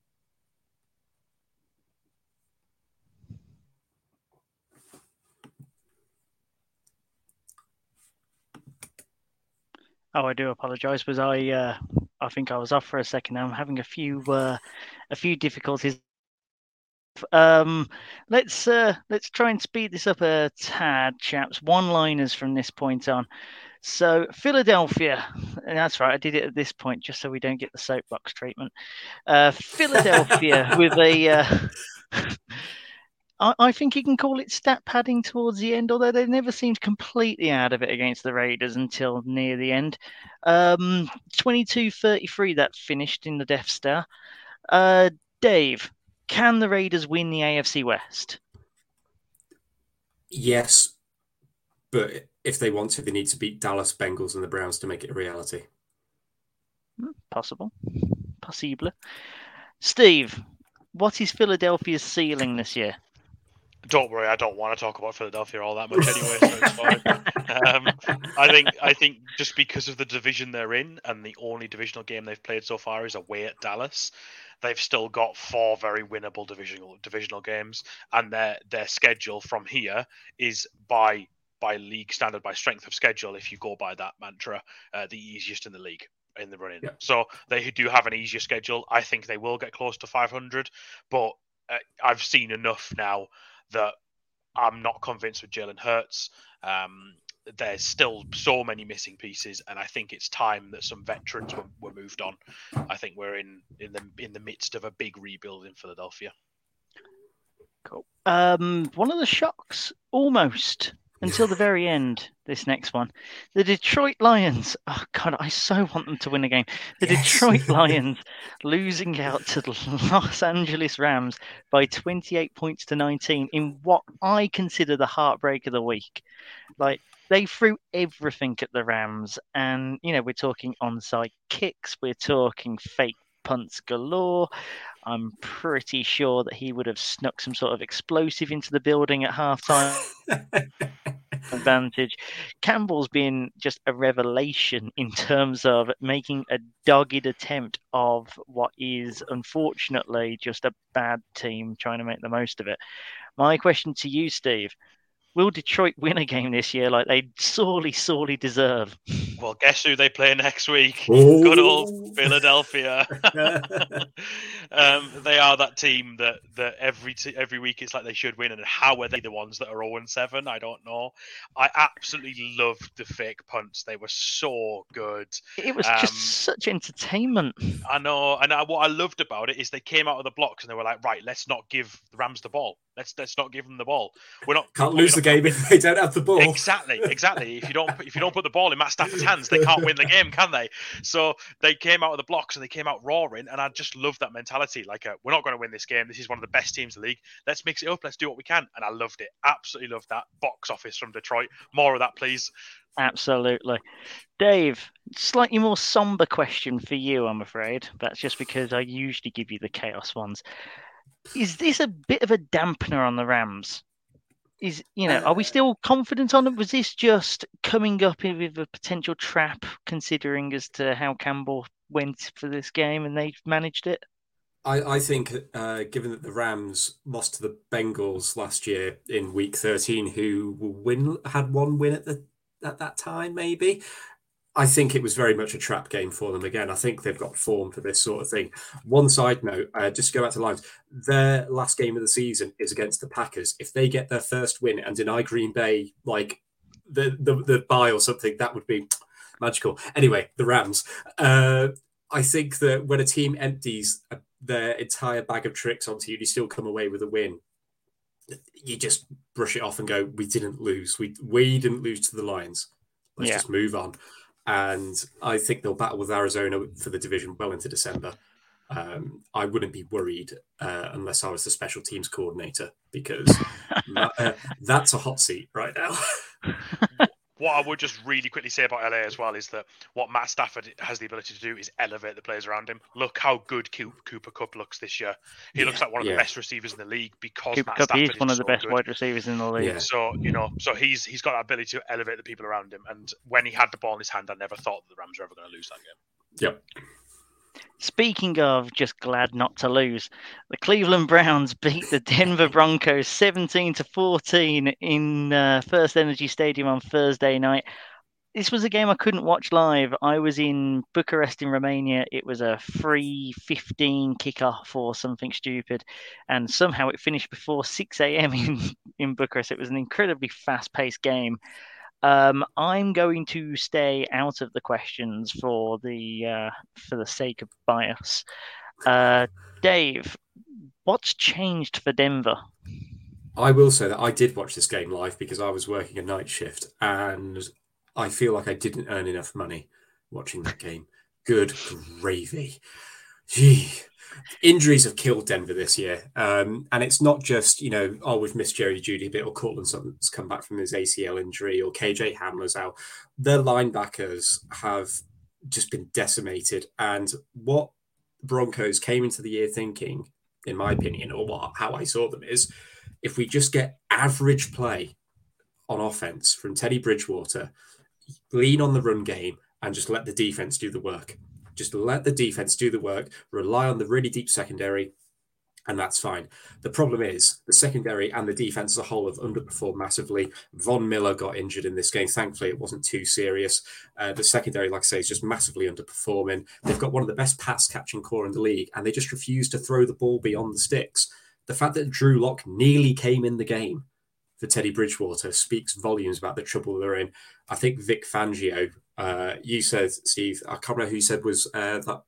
Oh, I do apologise, but I uh, I think I was off for a second. I'm having a few uh, a few difficulties. Um, let's uh, let's try and speed this up a tad, chaps. One-liners from this point on. So Philadelphia, and that's right. I did it at this point just so we don't get the soapbox treatment. Uh, Philadelphia with a. Uh, I, I think you can call it stat padding towards the end, although they never seemed completely out of it against the Raiders until near the end. Um, 22-33 that finished in the Death Star. Uh, Dave, can the Raiders win the AFC West? Yes, but if they want to, they need to beat Dallas Bengals and the Browns to make it a reality. Possible. Possible. Steve, what is Philadelphia's ceiling this year? Don't worry, I don't want to talk about Philadelphia all that much anyway, so it's fine. Um, I think I think just because of the division they're in, and the only divisional game they've played so far is away at Dallas, they've still got four very winnable divisional divisional games, and their their schedule from here is by by league standard, by strength of schedule, if you go by that mantra, uh, the easiest in the league in the running. Yeah. So they do have an easier schedule. I think they will get close to 500, but uh, I've seen enough now that I'm not convinced with Jalen Hurts. Um, there's still so many missing pieces, and I think it's time that some veterans were, were moved on. I think we're in in the in the midst of a big rebuild in Philadelphia. Cool. Um, one of the shocks, almost until the very end. This next one, the Detroit Lions. Oh God, I so want them to win a game. The Yes. Detroit Lions losing out to the Los Angeles Rams by 28 points to 19 in what I consider the heartbreak of the week. Like they threw everything at the Rams, and you know we're talking onside kicks, we're talking fake punts galore. I'm pretty sure that he would have snuck some sort of explosive into the building at halftime advantage. Campbell's been just a revelation in terms of making a dogged attempt of what is unfortunately just a bad team trying to make the most of it. My question to you, Steve. Will Detroit win a game this year like they sorely, sorely deserve? Well, guess who they play next week? Oh. Good old Philadelphia. um, they are that team that, that every t- every week it's like they should win, and how are they the ones that are 0 7? I don't know. I absolutely loved the fake punts; they were so good. It was Um, just such entertainment. I know, and I, what I loved about it is they came out of the blocks and they were like, "Right, let's not give the Rams the ball. Let's let's not give them the ball. We're not Can't lose the game if they don't have the ball. Exactly, exactly. If you don't if you don't put the ball in Matt Stafford's hands, they can't win the game, can they? So they came out of the blocks and they came out roaring, and I just love that mentality. Like, uh, we're not going to win this game. This is one of the best teams in the league. Let's mix it up. Let's do what we can, and I loved it. Absolutely loved that box office from Detroit. More of that, please. Absolutely. Dave, slightly more somber question for you, I'm afraid. That's just because I usually give you the chaos ones. Is this a bit of a dampener on the Rams? Is you know, are we still confident on it? Was this just coming up with a potential trap, considering as to how Campbell went for this game and they managed it? I, I think, uh, given that the Rams lost to the Bengals last year in Week 13, who win had one win at the at that time, maybe. I think it was very much a trap game for them. Again, I think they've got form for this sort of thing. One side note, uh, just to go back to Lions, their last game of the season is against the Packers. If they get their first win and deny Green Bay like the the, the bye or something, that would be magical. Anyway, the Rams. Uh, I think that when a team empties their entire bag of tricks onto you, you still come away with a win. You just brush it off and go, "We didn't lose. We we didn't lose to the Lions. Let's Yeah. just move on." And I think they'll battle with Arizona for the division well into December. Um, I wouldn't be worried uh, unless I was the special teams coordinator because that, uh, that's a hot seat right now. What I would just really quickly say about LA as well is that what Matt Stafford has the ability to do is elevate the players around him. Look how good Cooper Kupp looks this year. He looks like one of yeah. the best receivers in the league because Cooper Matt Kupp Stafford is one of the so best good. wide receivers in the league. Yeah. So you know, so he's he's got that ability to elevate the people around him. And when he had the ball in his hand, I never thought that the Rams were ever going to lose that game. yep. Speaking of just glad not to lose, the Cleveland Browns beat the Denver Broncos 17 to 14 in uh, FirstEnergy Stadium on Thursday night. This was a game I couldn't watch live. I was in Bucharest in Romania. It was a free 3:15 kickoff or something stupid, and somehow it finished before 6 a.m. in in Bucharest. It was an incredibly fast-paced game. Um, I'm going to stay out of the questions for the uh, for the sake of bias. Uh, Dave, what's changed for Denver? I will say that I did watch this game live because I was working a night shift and I feel like I didn't earn enough money watching that game. Good gravy. Gee. Injuries have killed Denver this year. Um, and it's not just, you know, oh, we've missed Jerry Jeudy a bit, or Courtland Sutton's come back from his ACL injury, or KJ Hamler's out. Their linebackers have just been decimated. And what Broncos came into the year thinking, in my opinion, or what, how I saw them is if we just get average play on offense from Teddy Bridgewater, lean on the run game, and just let the defense do the work. Just let the defense do the work, rely on the really deep secondary, and that's fine. The problem is the secondary and the defense as a whole have underperformed massively. Von Miller got injured in this game. Thankfully, it wasn't too serious. Uh, the secondary, like I say, is just massively underperforming. They've got one of the best pass catching core in the league, and they just refuse to throw the ball beyond the sticks. The fact that Drew Lock nearly came in the game for Teddy Bridgewater speaks volumes about the trouble they're in. I think Vic Fangio, uh, you said, Steve, I can't remember who you said was uh, that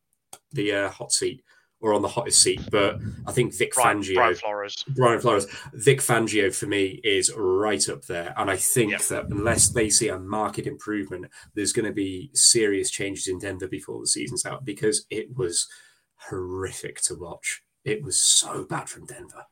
the uh, hot seat or on the hottest seat, but I think Vic Brian, Fangio. Brian Flores. Brian Flores, Vic Fangio for me is right up there. And I think Yep. that unless they see a market improvement, there's going to be serious changes in Denver before the season's out because it was horrific to watch. It was so bad from Denver.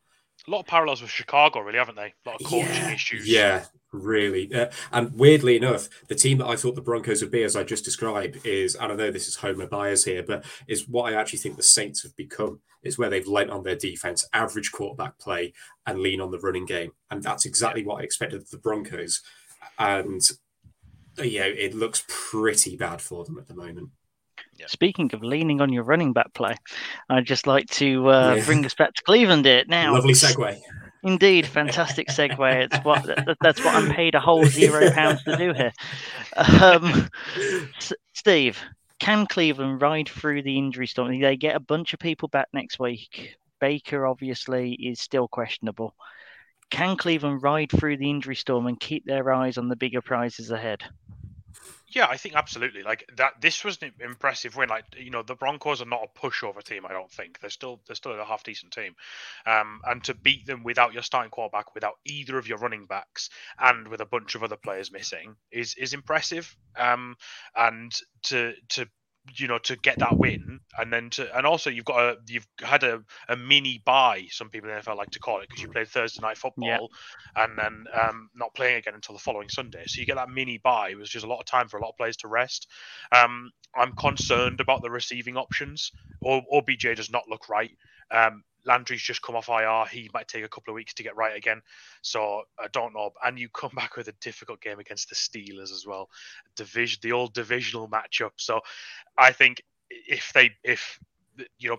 A lot of parallels with Chicago, really, haven't they? A lot of coaching issues. Yeah, really. Uh, and weirdly enough, the team that I thought the Broncos would be, as I just described, is, I know this is homer bias here, but is what I actually think the Saints have become, is where they've lent on their defense, average quarterback play, and lean on the running game. And that's exactly what I expected of the Broncos. And, uh, yeah, it looks pretty bad for them at the moment. Speaking of leaning on your running back play, I'd just like to uh, Yeah. bring us back to Cleveland. It now. Lovely segue. Indeed, fantastic segue. It's what that's what I'm paid a whole zero pounds to do here. Um, S- Steve, can Cleveland ride through the injury storm? They get a bunch of people back next week. Baker obviously is still questionable. Can Cleveland ride through the injury storm and keep their eyes on the bigger prizes ahead? Yeah, I think absolutely. Like that, this was an impressive win. Like you know, the Broncos are not a pushover team. I don't think they're still they're still a half decent team, um, and to beat them without your starting quarterback, without either of your running backs, and with a bunch of other players missing is is impressive. Um, and to to you know to get that win and then to and also you've got a you've had a, a mini bye some people in the NFL like to call it because you played Thursday night football and then um, not playing again until the following Sunday. So you get that mini bye it was just a lot of time for a lot of players to rest. Um, I'm concerned about the receiving options. Or OBJ does not look right. Um, Landry's just come off IR. He might take a couple of weeks to get right again. So I don't know. And you come back with a difficult game against the Steelers as well. Division, the old divisional matchup. So I think if they, if you know,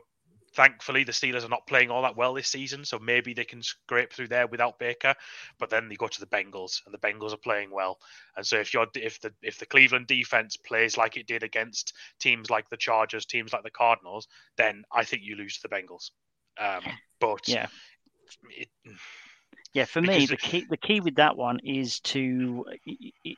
thankfully the Steelers are not playing all that well this season, so maybe they can scrape through there without Baker. But then they go to the Bengals, and the Bengals are playing well. And so if you're if the if the Cleveland defense plays like it did against teams like the Chargers, teams like the Cardinals, then I think you lose to the Bengals. Um, but Yeah. it, Yeah, for me, the key the key with that one is to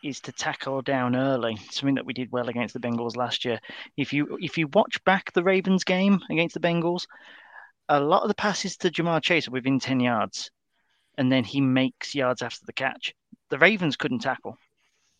is to tackle down early. Something that we did well against the Bengals last year. If you if you watch back the Ravens game against the Bengals, a lot of the passes to Ja'Marr Chase are within ten yards, and then he makes yards after the catch. The Ravens couldn't tackle.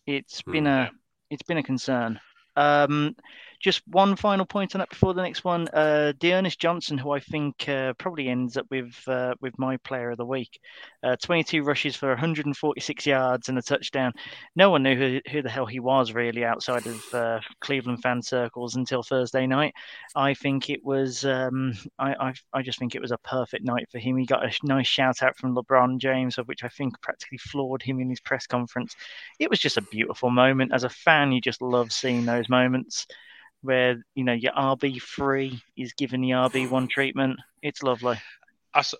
It's been a it's been a concern. Um, just one final point on that before the next one. Uh, D'Ernest Johnson, who I think uh, probably ends up with uh, with my player of the week. Uh, 22 rushes for 146 yards and a touchdown. No one knew who, who the hell he was really outside of uh, Cleveland fan circles until Thursday night. I think it was. Um, I, I I just think it was a perfect night for him. He got a nice shout out from LeBron James, of which I think practically floored him in his press conference. It was just a beautiful moment. As a fan, you just love seeing those moments where you know your RB three is given the RB one treatment. It's lovely.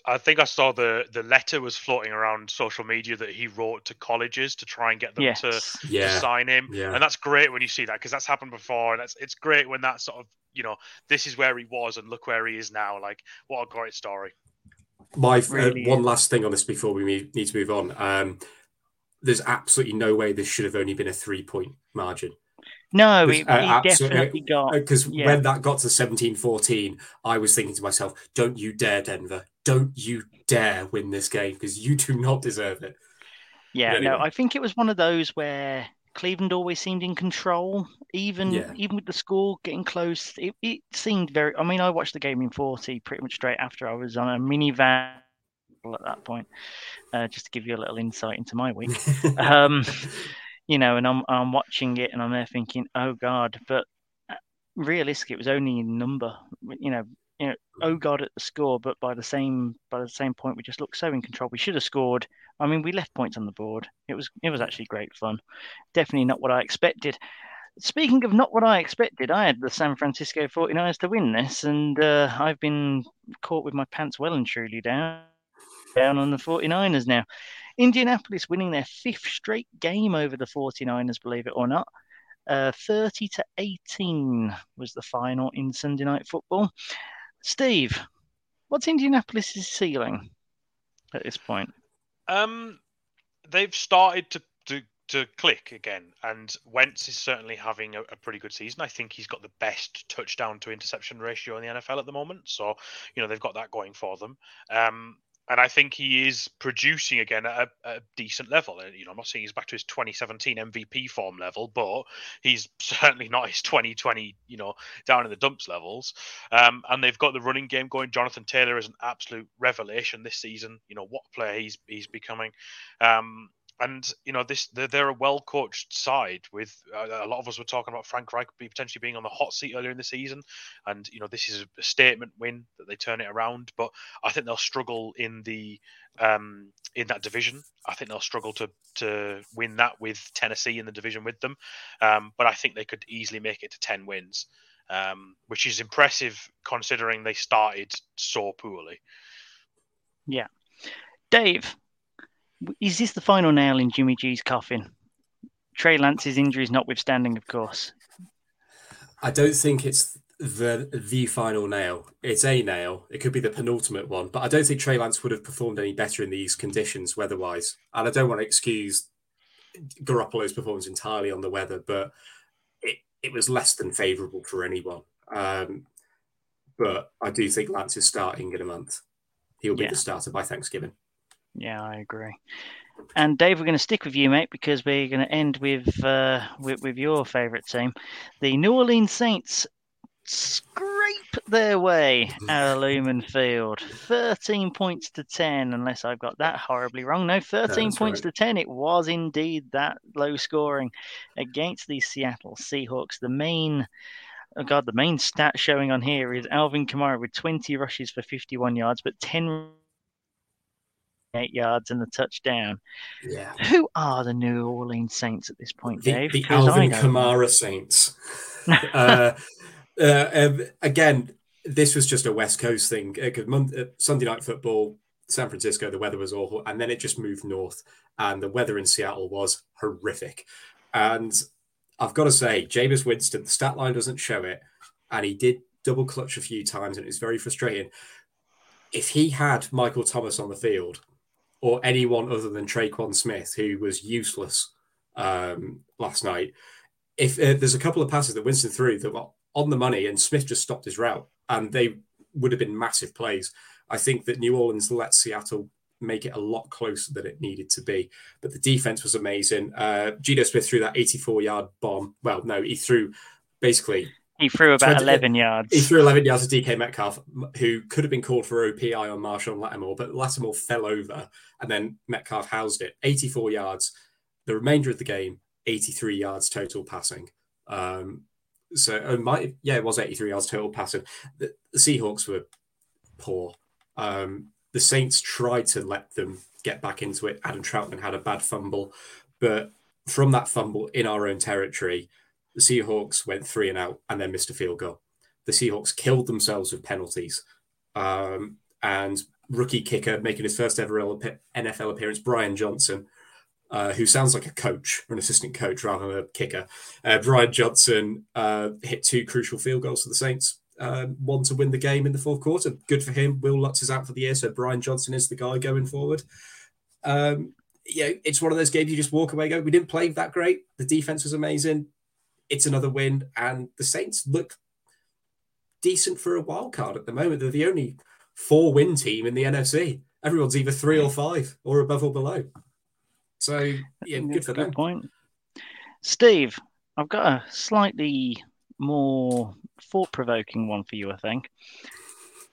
I think I saw the the letter was floating around social media that he wrote to colleges to try and get them Yes. to, to sign him, Yeah. and that's great when you see that because that's happened before, and that's it's great when that sort of you know this is where he was and look where he is now. Like what a great story. My Really uh, one is. last thing on this before we need to move on. Um, there's absolutely no way this should have only been a three point margin. No, Because, he, uh, he definitely got. Because yeah. when that got to 17 14, I was thinking to myself, don't you dare, Denver. Don't you dare win this game because you do not deserve it. Yeah, Anyway. no, I think it was one of those where Cleveland always seemed in control, even Yeah. even with the score getting close. It, it seemed very. I mean, I watched the game in forty pretty much straight after I was on a minivan at that point, uh, just to give you a little insight into my week. um, you know, and I'm I'm watching it and I'm there thinking, oh god, but uh, realistically, it was only in number. You know, you know, oh god at the score, but by the same by the same point, we just looked so in control. We should have scored. I mean, we left points on the board. It was it was actually great fun. Definitely not what I expected. Speaking of not what I expected, I had the San Francisco 49ers to win this, and uh, I've been caught with my pants well and truly down down on the 49ers now. Indianapolis winning their fifth straight game over the 49ers, believe it or not. Uh, 30 to 18 was the final in Sunday Night Football. Steve, what's Indianapolis' ceiling at this point? Um, they've started to, to to click again, and Wentz is certainly having a, a pretty good season. I think he's got the best touchdown to interception ratio in the NFL at the moment. So you know they've got that going for them. Um, and I think he is producing again at a, a decent level. You know, I'm not saying he's back to his 2017 MVP form level, but he's certainly not his 2020, you know, down in the dumps levels. Um, and they've got the running game going. Jonathan Taylor is an absolute revelation this season. You know what player he's he's becoming. Um, and you know this they're, they're a well coached side with uh, a lot of us were talking about Frank Reich potentially being on the hot seat earlier in the season. And you know this is a statement win that they turn it around but I think they'll struggle in the um in that division. I think they'll struggle to to win that with Tennessee in the division with them. Um but I think they could easily make it to 10 wins um which is impressive considering they started so poorly. Yeah. Dave, is this the final nail in Jimmy G's coffin? Trey Lance's injuries notwithstanding, of course. I don't think it's the the final nail. It's a nail. It could be the penultimate one, but I don't think Trey Lance would have performed any better in these conditions weather-wise. And I don't want to excuse Garoppolo's performance entirely on the weather, but it, it was less than favourable for anyone. Um, but I do think Lance is starting in a month. He'll be Yeah. the starter by Thanksgiving. Yeah, I agree. And Dave, we're going to stick with you, mate, because we're going to end with uh, with, with your favourite team, the New Orleans Saints. Scrape their way out of Lumen Field, thirteen points to ten. Unless I've got that horribly wrong. No, thirteen that's points right. to ten. It was indeed that low scoring against the Seattle Seahawks. The main Oh God, the main stat showing on here is Alvin Kamara with 20 rushes for 51 yards, but 10 8 yards and a touchdown. Yeah. Who are the New Orleans Saints at this point, the, Dave? the Alvin. Kamara Saints. uh, uh, um, again, this was just a West Coast thing. Because uh, Sunday night football, San Francisco, the weather was awful, and then it just moved north, and the weather in Seattle was horrific. And I've got to say, Jameis Winston, the stat line doesn't show it, and he did double clutch a few times, and it was very frustrating. If he had Michael Thomas on the field, or anyone other than Tre'Quan Smith, who was useless um, last night, if uh, there's a couple of passes that Winston threw that were on the money, and Smith just stopped his route, and they would have been massive plays. I think that New Orleans let Seattle make it a lot closer than it needed to be. But the defense was amazing. Uh, Geno Smith threw that 84 yard bomb. Well, no, he threw basically. He threw about 20, 11 yards. He threw 11 yards to DK Metcalf, who could have been called for OPI on Marshon Lattimore, but Lattimore fell over and then Metcalf housed it. 84 yards. The remainder of the game, 83 yards total passing. Um, so it might, yeah, it was 83 yards total passing. The, the Seahawks were poor. Um, the Saints tried to let them get back into it. Adam Trautman had a bad fumble, but from that fumble in our own territory, the Seahawks went three and out and then missed a field goal. The Seahawks killed themselves with penalties. Um, and rookie kicker making his first ever NFL appearance, Brian Johnson, uh, who sounds like a coach or an assistant coach rather than a kicker. Uh, Brian Johnson uh, hit two crucial field goals for the Saints um, want to win the game in the fourth quarter. Good for him. Wil Lutz is out for the year, so Brian Johnson is the guy going forward. Um, it's one of those games you just walk away. Go, we didn't play that great. The defense was amazing. It's another win, and the Saints look decent for a wild card at the moment. They're the only four win team in the NFC. Everyone's either three or five, or above or below. So yeah, good for good them. Point, Steve. I've got a slightly more thought provoking one for you, I think.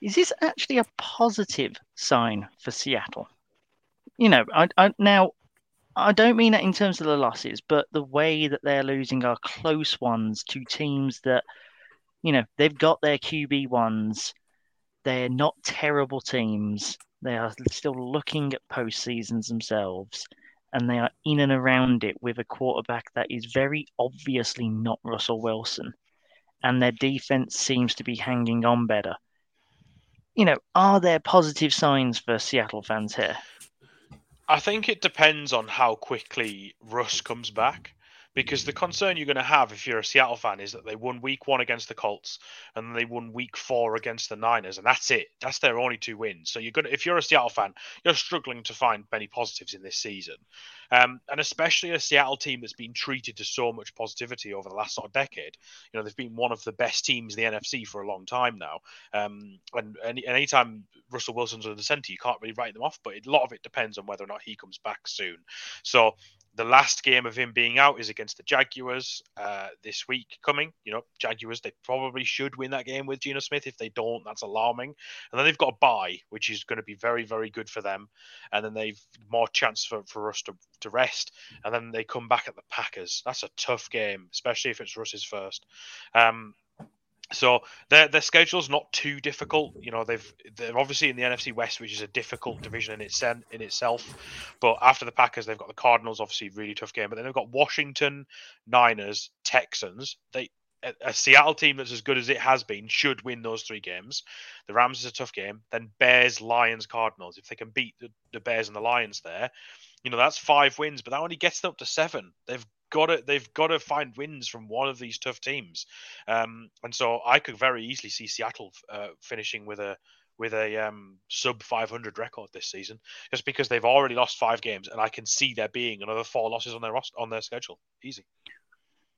Is this actually a positive sign for Seattle? You know, I, I now I don't mean that in terms of the losses, but the way that they're losing are close ones to teams that, you know, they've got their QB ones. They're not terrible teams. They are still looking at postseasons themselves, and they are in and around it with a quarterback that is very obviously not Russell Wilson and their defense seems to be hanging on better. You know, are there positive signs for Seattle fans here? I think it depends on how quickly Russ comes back. Because the concern you're going to have if you're a Seattle fan is that they won week one against the Colts and they won week four against the Niners, and that's it. That's their only two wins. So you're going to, if you're a Seattle fan, you're struggling to find many positives in this season. Um, and especially a Seattle team that's been treated to so much positivity over the last sort of decade. You know, they've been one of the best teams in the NFC for a long time now. Um, and any anytime Russell Wilson's in the centre, you can't really write them off. But a lot of it depends on whether or not he comes back soon. So the last game of him being out is against the Jaguars uh, this week coming. You know, Jaguars, they probably should win that game with Geno Smith. If they don't, that's alarming. And then they've got a bye, which is going to be very, very good for them. And then they've more chance for, for us to, to rest. And then they come back at the Packers. That's a tough game, especially if it's Russ's first. Um, so their their schedule's not too difficult. You know, they've they're obviously in the NFC West, which is a difficult division in its in itself. But after the Packers, they've got the Cardinals, obviously really tough game. But then they've got Washington, Niners, Texans. They a, Seattle team that's as good as it has been should win those three games. The Rams is a tough game. Then Bears, Lions, Cardinals. If they can beat the, the Bears and the Lions there, you know that's five wins. But that only gets them up to seven. They've got to they've got to find wins from one of these tough teams, um, and so I could very easily see Seattle uh, finishing with a with a um, sub 500 record this season, just because they've already lost five games, and I can see there being another four losses on their on their schedule. Easy.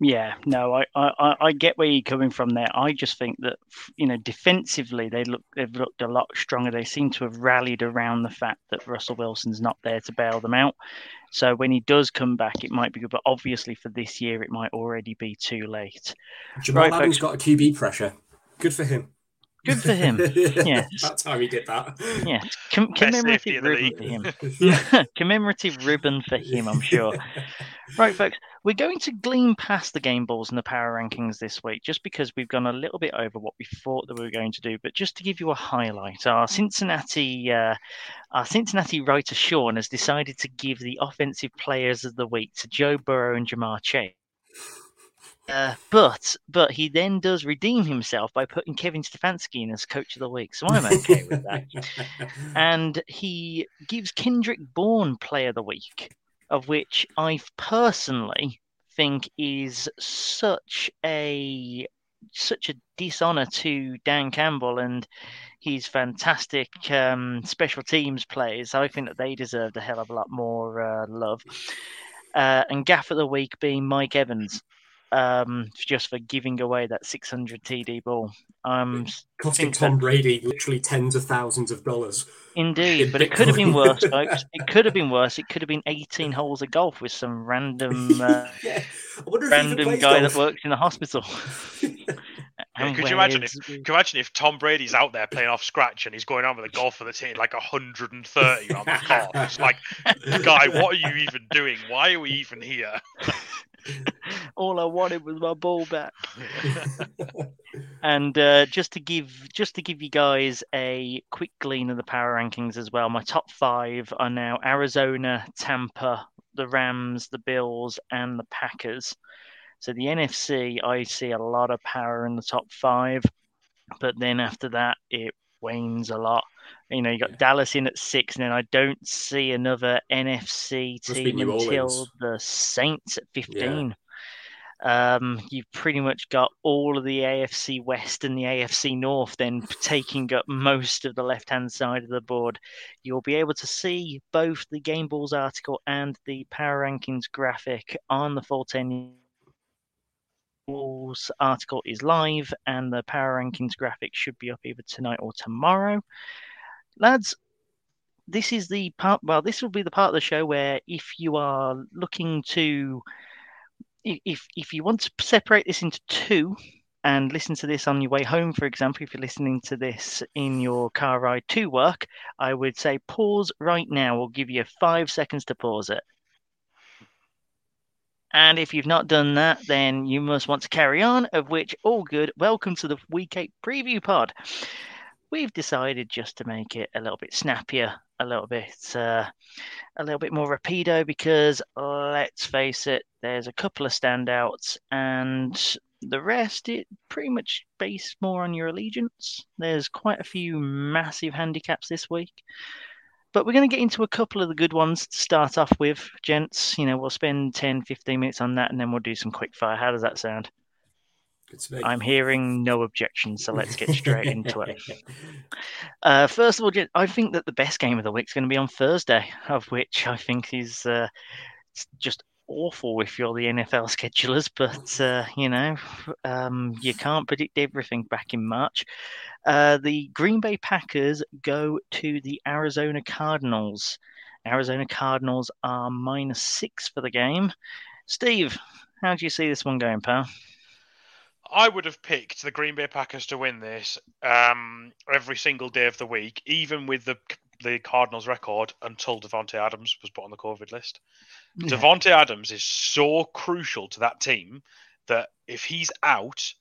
Yeah, no, I, I, I get where you're coming from there. I just think that you know defensively they look they've looked a lot stronger. They seem to have rallied around the fact that Russell Wilson's not there to bail them out. So when he does come back, it might be good, but obviously for this year it might already be too late. Jamal right, Adams got a QB pressure. Good for him. Good for him. yeah. That time he did that. Yeah. Com- commemorative ribbon for him. Yeah. commemorative ribbon for him, I'm sure. right, folks, we're going to glean past the game balls and the power rankings this week just because we've gone a little bit over what we thought that we were going to do. But just to give you a highlight, our Cincinnati, uh, our Cincinnati writer Sean has decided to give the offensive players of the week to Joe Burrow and Ja'Marr Chase. Uh, but but he then does redeem himself by putting Kevin Stefanski in as coach of the week, so I'm okay with that. And he gives Kendrick Bourne player of the week, of which I personally think is such a such a dishonor to Dan Campbell and his fantastic um, special teams players. I think that they deserved a hell of a lot more uh, love. Uh, and gaffe of the week being Mike Evans, um, just for giving away that 600 TD ball. Um, Costing Tom that- Brady literally tens of thousands of dollars. Indeed, in but it could have been worse, folks. It could have been worse. It could have been 18 holes of golf with some random uh, yeah. I wonder if he even random guy golf. that works in the hospital. Yeah, And could you imagine if could you imagine if Tom Brady's out there playing off scratch and he's going on with a golfer that's hitting like 130 on the course? Like, guy, what are you even doing? Why are we even here? All I wanted was my ball back. And uh, just to give just to give you guys a quick glean of the power rankings as well, my top five are now Arizona, Tampa, the Rams, the Bills, and the Packers. So the NFC, I see a lot of power in the top five, but then after that, it wanes a lot. You know, you got Yeah. Dallas in at six, and then I don't see another NFC team until Orleans. the Saints at fifteen. Um, you've pretty much got all of the AFC West and the AFC North then taking up most of the left hand side of the board. You'll be able to see both the Game Balls article and the Power Rankings graphic on the 410 Balls article is live, and the Power Rankings graphic should be up either tonight or tomorrow. Lads, this is the part, well, this will be the part of the show where if you are looking to if if you want to separate this into two and listen to this on your way home, for example, if you're listening to this in your car ride to work, I would say pause right now. We'll give you five seconds to pause it. And if you've not done that, then you must want to carry on, of which all good. Welcome to the Week 8 preview pod. We've decided just to make it a little bit snappier, a little bit uh, a little bit more rapido because let's face it, there's a couple of standouts and the rest it pretty much based more on your allegiance. There's quite a few massive handicaps this week. But we're going to get into a couple of the good ones to start off with, gents. You know, we'll spend 10, 15 minutes on that and then we'll do some quick fire. How does that sound? Good to me. I'm hearing no objections, so let's get straight into it. Uh, first of all, I think that the best game of the week is going to be on Thursday, of which I think is uh, just awful if you're the NFL schedulers, but uh, you know, um, you can't predict everything back in March. Uh, the Green Bay Packers go to the Arizona Cardinals. Arizona Cardinals are minus six for the game. Steve, how do you see this one going, pal? I would have picked the Green Bay Packers to win this um, every single day of the week, even with the the Cardinals record until Davante Adams was put on the COVID list. Davante Adams is so crucial to that team that if he's out,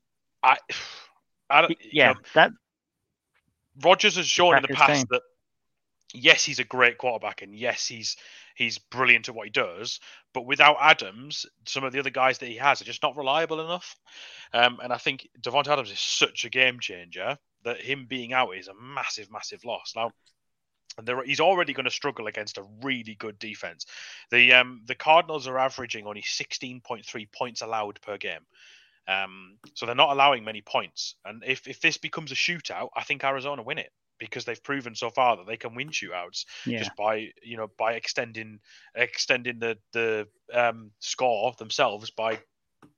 I, I don't, you yeah, know, that Rodgers has shown in the past that yes, he's a great quarterback, and yes, he's he's brilliant at what he does. But without Adams, some of the other guys that he has are just not reliable enough. Um, and I think Davante Adams is such a game changer that him being out is a massive, massive loss. Now, there, he's already going to struggle against a really good defense. The um, the Cardinals are averaging only 16.3 points allowed per game. Um, so they're not allowing many points. And if, if this becomes a shootout, I think Arizona win it because they've proven so far that they can win shootouts yeah. just by you know by extending extending the the um, score themselves by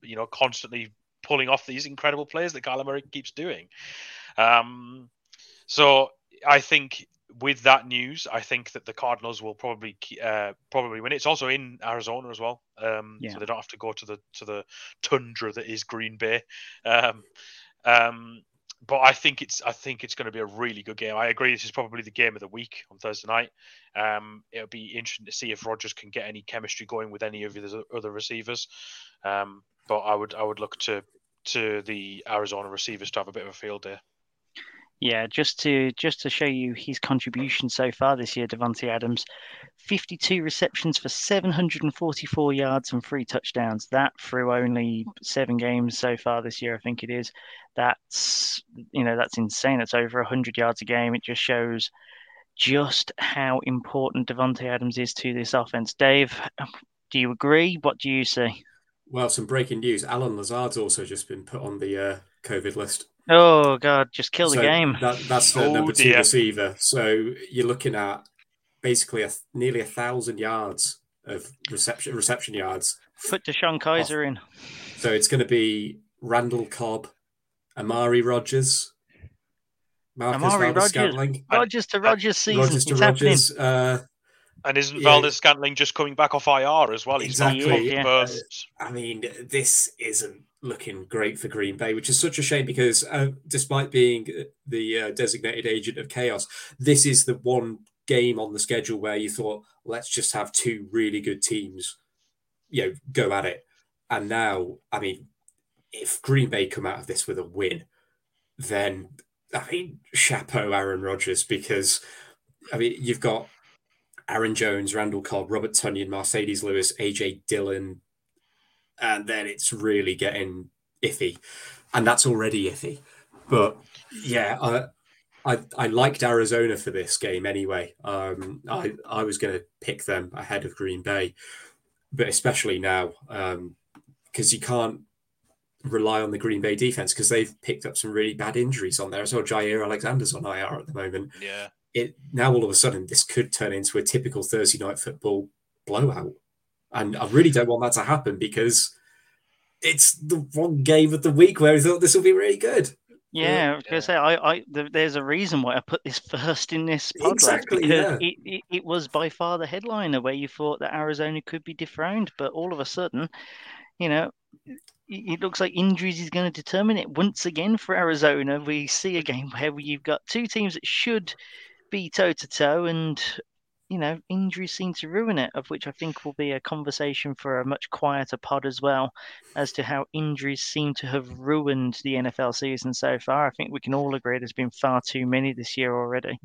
you know constantly pulling off these incredible plays that Kyler Murray keeps doing. Um, so I think with that news, I think that the Cardinals will probably uh, probably win. It's also in Arizona as well, um, Yeah. so they don't have to go to the to the tundra that is Green Bay. Um, um, but I think it's I think it's going to be a really good game. I agree. This is probably the game of the week on Thursday night. Um, it'll be interesting to see if Rodgers can get any chemistry going with any of the other receivers. Um, but I would I would look to to the Arizona receivers to have a bit of a field day. Yeah, just to just to show you his contribution so far this year, Davante Adams, 52 receptions for 744 yards and three touchdowns. That through only seven games so far this year, I think it is. That's you know that's insane. It's over 100 yards a game. It just shows just how important Davante Adams is to this offense. Dave, do you agree? What do you see? Well, some breaking news. Allen Lazard's also just been put on the uh, COVID list. Oh God, just kill the game. That, that's the Oh, number two dear. receiver. So you're looking at basically a, nearly a thousand yards of reception reception yards. Put DeShone Kizer in. So it's going to be Randall Cobb, Amari Rodgers, Marquez Amari Valdes Rodgers. Scantling, Rodgers to Rodgers season. Rodgers to it's happening. Rodgers. Uh, And isn't Yeah. Valdes-Scantling just coming back off IR as well? He's Exactly, couple yeah. bursts. I mean, this isn't looking great for Green Bay, which is such a shame because uh, despite being the uh, designated agent of chaos, this is the one game on the schedule where you thought, let's just have two really good teams, you know, go at it. And now, I mean, if Green Bay come out of this with a win, then I mean, chapeau Aaron Rodgers because I mean, you've got Aaron Jones, Randall Cobb, Robert Tonyan, Marcedes Lewis, AJ Dillon, and then it's really getting iffy, and that's already iffy. But yeah, I I, I liked Arizona for this game anyway. Um, I I was going to pick them ahead of Green Bay, but especially now because you can't rely on the Green Bay defense because they've picked up some really bad injuries on there. So Jaire Alexander's on IR at the moment Yeah. it now all of a sudden this could turn into a typical Thursday night football blowout. And I really don't want that to happen because it's the one game of the week where I thought this will be really good. Yeah, I was gonna Yeah. say I, I th- there's a reason why I put this first in this podcast. Exactly, because yeah. it, it, it was by far the headliner where you thought that Arizona could be dethroned, but all of a sudden, you know, it, it looks like injuries is going to determine it once again for Arizona. We see a game where you've got two teams that should be toe to toe, and you know, injuries seem to ruin it. Of which I think will be a conversation for a much quieter pod as well, as to how injuries seem to have ruined the NFL season so far. I think we can all agree there's been far too many this year already.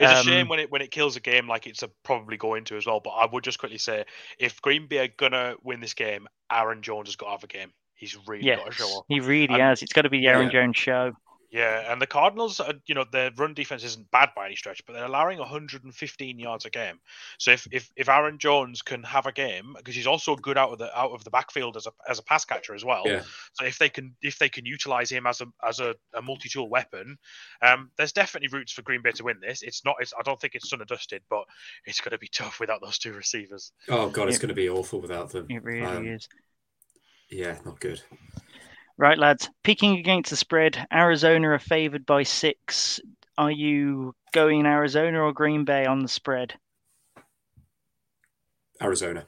It's Um, a shame when it when it kills a game like it's a, probably going to as well. But I would just quickly say, if Green Bay are gonna win this game, Aaron Jones has got to have a game. He's really got to show up. he really And- has. It's got to be the Aaron Yeah. Jones show. Yeah, and the Cardinals, are, you know, their run defense isn't bad by any stretch, but they're allowing 115 yards a game. So if if, if Aaron Jones can have a game, because he's also good out of the out of the backfield as a as a pass catcher as well. Yeah. So if they can if they can utilize him as a as a, a multi tool weapon, um, there's definitely routes for Green Bay to win this. It's not. It's I don't think it's done and dusted, but it's going to be tough without those two receivers. Oh god, it's Yeah. going to be awful without them. It really Um, is. Yeah, not good. Right, lads. Picking against the spread, Arizona are favoured by six. Are you going Arizona or Green Bay on the spread? Arizona.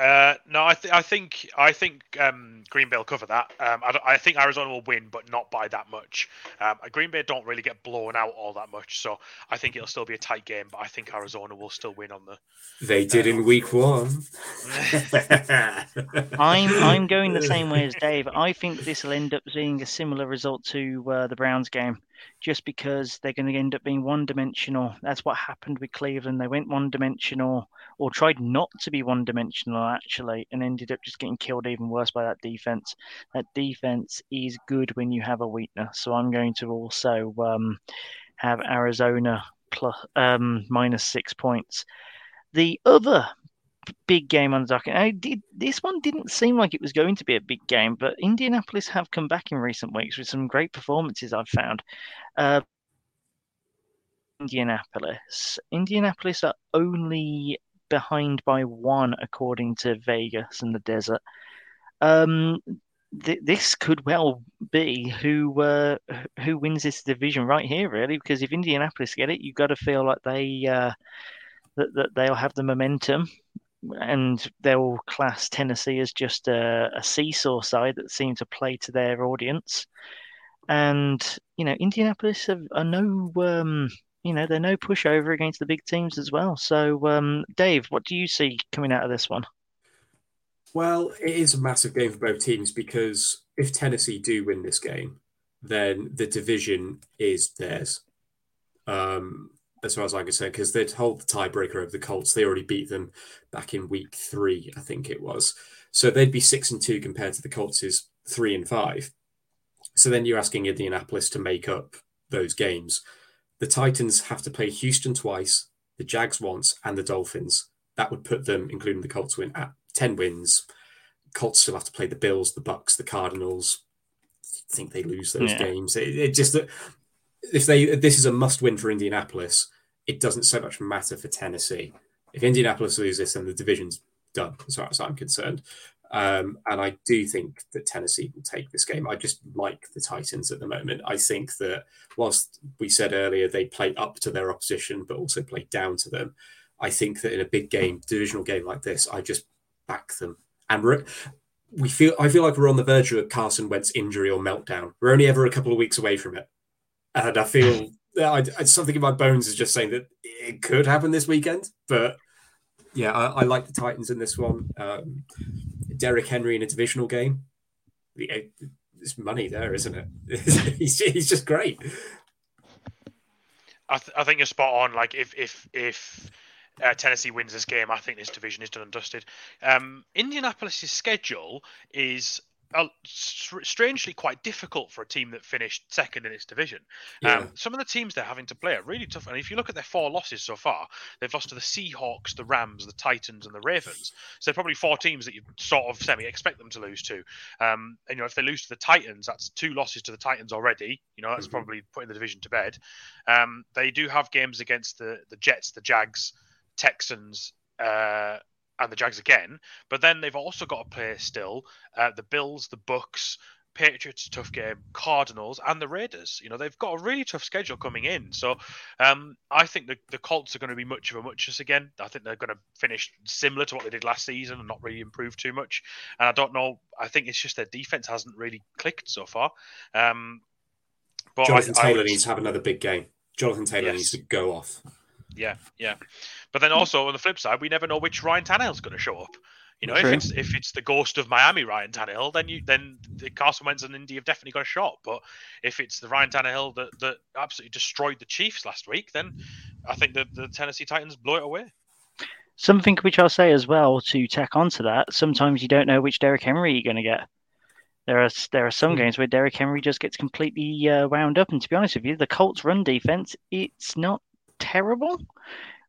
Uh, no, I, th- I think I think um, Green Bay will cover that. Um, I, I think Arizona will win, but not by that much. Um, Green Bay don't really get blown out all that much, so I think it'll still be a tight game. But I think Arizona will still win on the. They did in week one. I'm I'm going the same way as Dave. I think this will end up being a similar result to uh, the Browns game, just because they're going to end up being one-dimensional. That's what happened with Cleveland. They went one-dimensional, or tried not to be one-dimensional actually, and ended up just getting killed even worse by that defense. That defense is good when you have a weakness. So I'm going to also um, have Arizona plus um, minus six points. The other big game on docket. I did this one didn't seem like it was going to be a big game, but Indianapolis have come back in recent weeks with some great performances. I've found. Uh, Indianapolis. Indianapolis are only behind by one, according to Vegas and the Desert. Um, th- this could well be who uh, who wins this division right here, really, because if Indianapolis get it, you've got to feel like they uh, that, that they'll have the momentum and they'll class Tennessee as just a, a seesaw side that seem to play to their audience. And you know, Indianapolis have, are no, um, you know, they're no pushover against the big teams as well. So, um, Dave, what do you see coming out of this one? Well, it is a massive game for both teams because if Tennessee do win this game, then the division is theirs. Um, as far as I can say, because they'd hold the tiebreaker over the Colts. They already beat them back in week three, I think it was. So they'd be six and two compared to the Colts' three and five. So then you're asking Indianapolis to make up those games. The Titans have to play Houston twice, the Jags once, and the Dolphins. That would put them, including the Colts win, at 10 wins. Colts still have to play the Bills, the Bucks, the Cardinals. I think they lose those Yeah. games. It, it just if they this is a must win for Indianapolis, it doesn't so much matter for Tennessee. If Indianapolis loses this, then the division's done, as far as I'm concerned. Um, and I do think that Tennessee will take this game. I just like the Titans at the moment. I think that whilst we said earlier they play up to their opposition, but also play down to them, I think that in a big game, divisional game like this, I just back them. And we're, we feel, I feel like we're on the verge of Carson Wentz injury or meltdown. We're only ever a couple of weeks away from it, and I feel I, I, something in my bones is just saying that it could happen this weekend. But yeah, I, I like the Titans in this one. Um, Derrick Henry in a divisional game. There's money there, isn't it? he's, he's just great. I, th- I think you're spot on. Like if if if uh, Tennessee wins this game, I think this division is done and dusted. Um, Indianapolis's schedule is uh, strangely quite difficult for a team that finished second in its division. Yeah. Um, some of the teams they're having to play are really tough. And if you look at their four losses so far, they've lost to the Seahawks, the Rams, the Titans, and the Ravens. So they're probably four teams that you sort of semi expect them to lose to. Um, and you know, if they lose to the Titans, that's two losses to the Titans already. You know, that's Mhm. probably putting the division to bed. Um, they do have games against the the Jets, the Jags, Texans, uh, and the Jags again. But then they've also got to play still uh, the Bills, the Bucks, Patriots, tough game, Cardinals, and the Raiders. You know they've got a really tough schedule coming in. So um, I think the, the Colts are going to be much of a muchness again. I think they're going to finish similar to what they did last season and not really improve too much. And I don't know. I think it's just their defense hasn't really clicked so far. Um, but Jonathan I Taylor would- needs to have another big game. Jonathan Taylor Yes. needs to go off. Yeah, yeah. But then also on the flip side, we never know which Ryan Tannehill's going to show up. You know, if it's if it's the ghost of Miami Ryan Tannehill, then you then the Carson Wentz and Indy have definitely got a shot. But if it's the Ryan Tannehill that, that absolutely destroyed the Chiefs last week, then I think the, the Tennessee Titans blow it away. Something which I'll say as well to tack onto that. Sometimes you don't know which Derrick Henry you're going to get. There are there are some Hmm. games where Derrick Henry just gets completely uh, wound up. And to be honest with you, the Colts' run defense it's not terrible.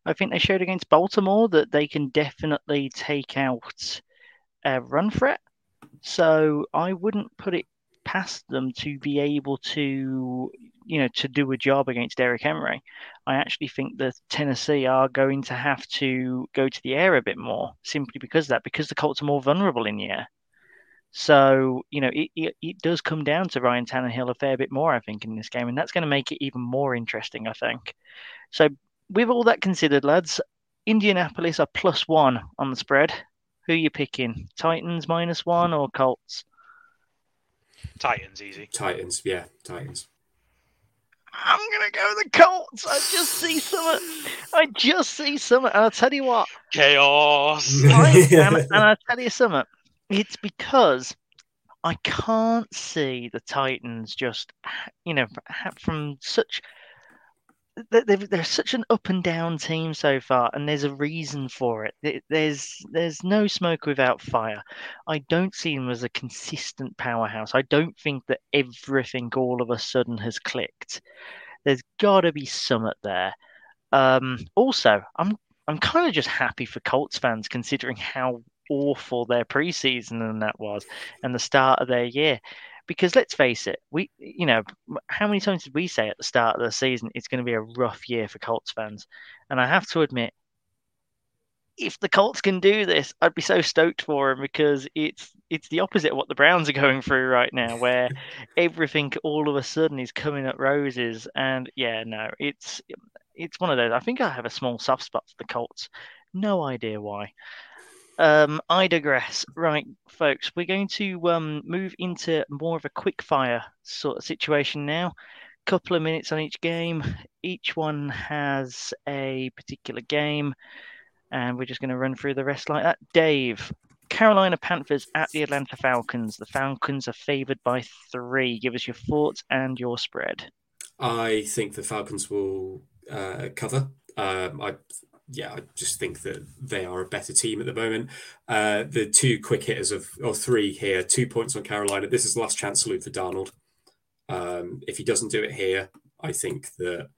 I think they showed against Baltimore that they can definitely take out a run threat. So I wouldn't put it past them to be able to, you know, to do a job against Derrick Henry. I actually think that Tennessee are going to have to go to the air a bit more, simply because of that, because the Colts are more vulnerable in the air. So, you know, it, it, it does come down to Ryan Tannehill a fair bit more, I think, in this game, and that's going to make it even more interesting, I think. So, with all that considered, lads, Indianapolis are plus one on the spread. Who are you picking? Titans minus one or Colts? Titans easy. Titans, yeah, Titans. I'm gonna go with the Colts. I just see some. I just see some, and I'll tell you what. Chaos. I, and, and I'll tell you something. It's because I can't see the Titans just, you know, from such. they- They're, such an up and down team so far, and there's a reason for it. There's there's no smoke without fire. I don't see them as a consistent powerhouse. I don't think that everything all of a sudden has clicked. There's got to be some something there. Um, also, I'm I'm kind of just happy for Colts fans considering how awful their preseason and that was, and the start of their year. Because let's face it, we you know how many times did we say at the start of the season it's going to be a rough year for Colts fans, and I have to admit, if the Colts can do this, I'd be so stoked for them because it's it's the opposite of what the Browns are going through right now, where everything all of a sudden is coming at roses, and yeah, no, it's it's one of those. I think I have a small soft spot for the Colts. No idea why. Um, I digress. Right, folks, we're going to um, move into more of a quick fire sort of situation now. Couple of minutes on each game. Each one has a particular game, and we're just going to run through the rest like that. Dave, Carolina Panthers at the Atlanta Falcons. The Falcons are favored by three. Give us your thoughts and your spread. I think the Falcons will uh, cover. Um, I yeah, I just think that they are a better team at the moment. Uh, the two quick hitters of or three here, two points on Carolina. This is last chance salute for Darnold. Um, if he doesn't do it here, I think that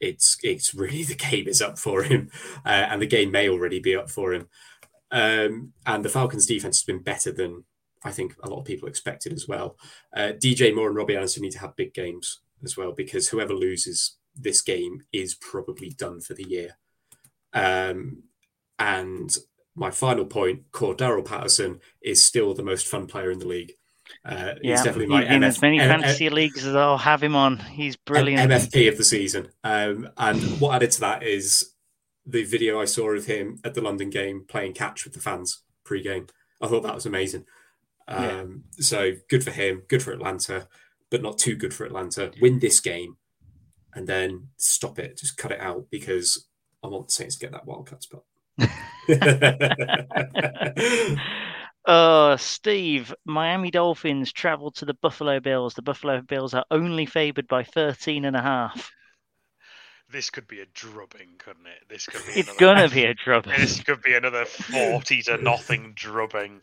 it's it's really the game is up for him, uh, and the game may already be up for him. Um, and the Falcons' defense has been better than I think a lot of people expected as well. Uh, DJ Moore and Robbie Anderson need to have big games as well because whoever loses this game is probably done for the year. Um, and my final point, Cordarrelle Patterson is still the most fun player in the league. Uh, Yeah, he's definitely my in MF as many fantasy leagues as I'll have him on. He's brilliant. MFP of the season. Um, and what added to that is the video I saw of him at the London game playing catch with the fans pre-game. I thought that was amazing. Yeah. Um, So good for him, good for Atlanta, but not too good for Atlanta. Win this game and then stop it. Just cut it out because I want the Saints to get that wild card spot. Uh, Steve, Miami Dolphins travel to the Buffalo Bills. The Buffalo Bills are only favored by 13 and a half. This could be a drubbing, couldn't it? This could be. It's another- gonna be a drubbing. This could be another forty to nothing drubbing.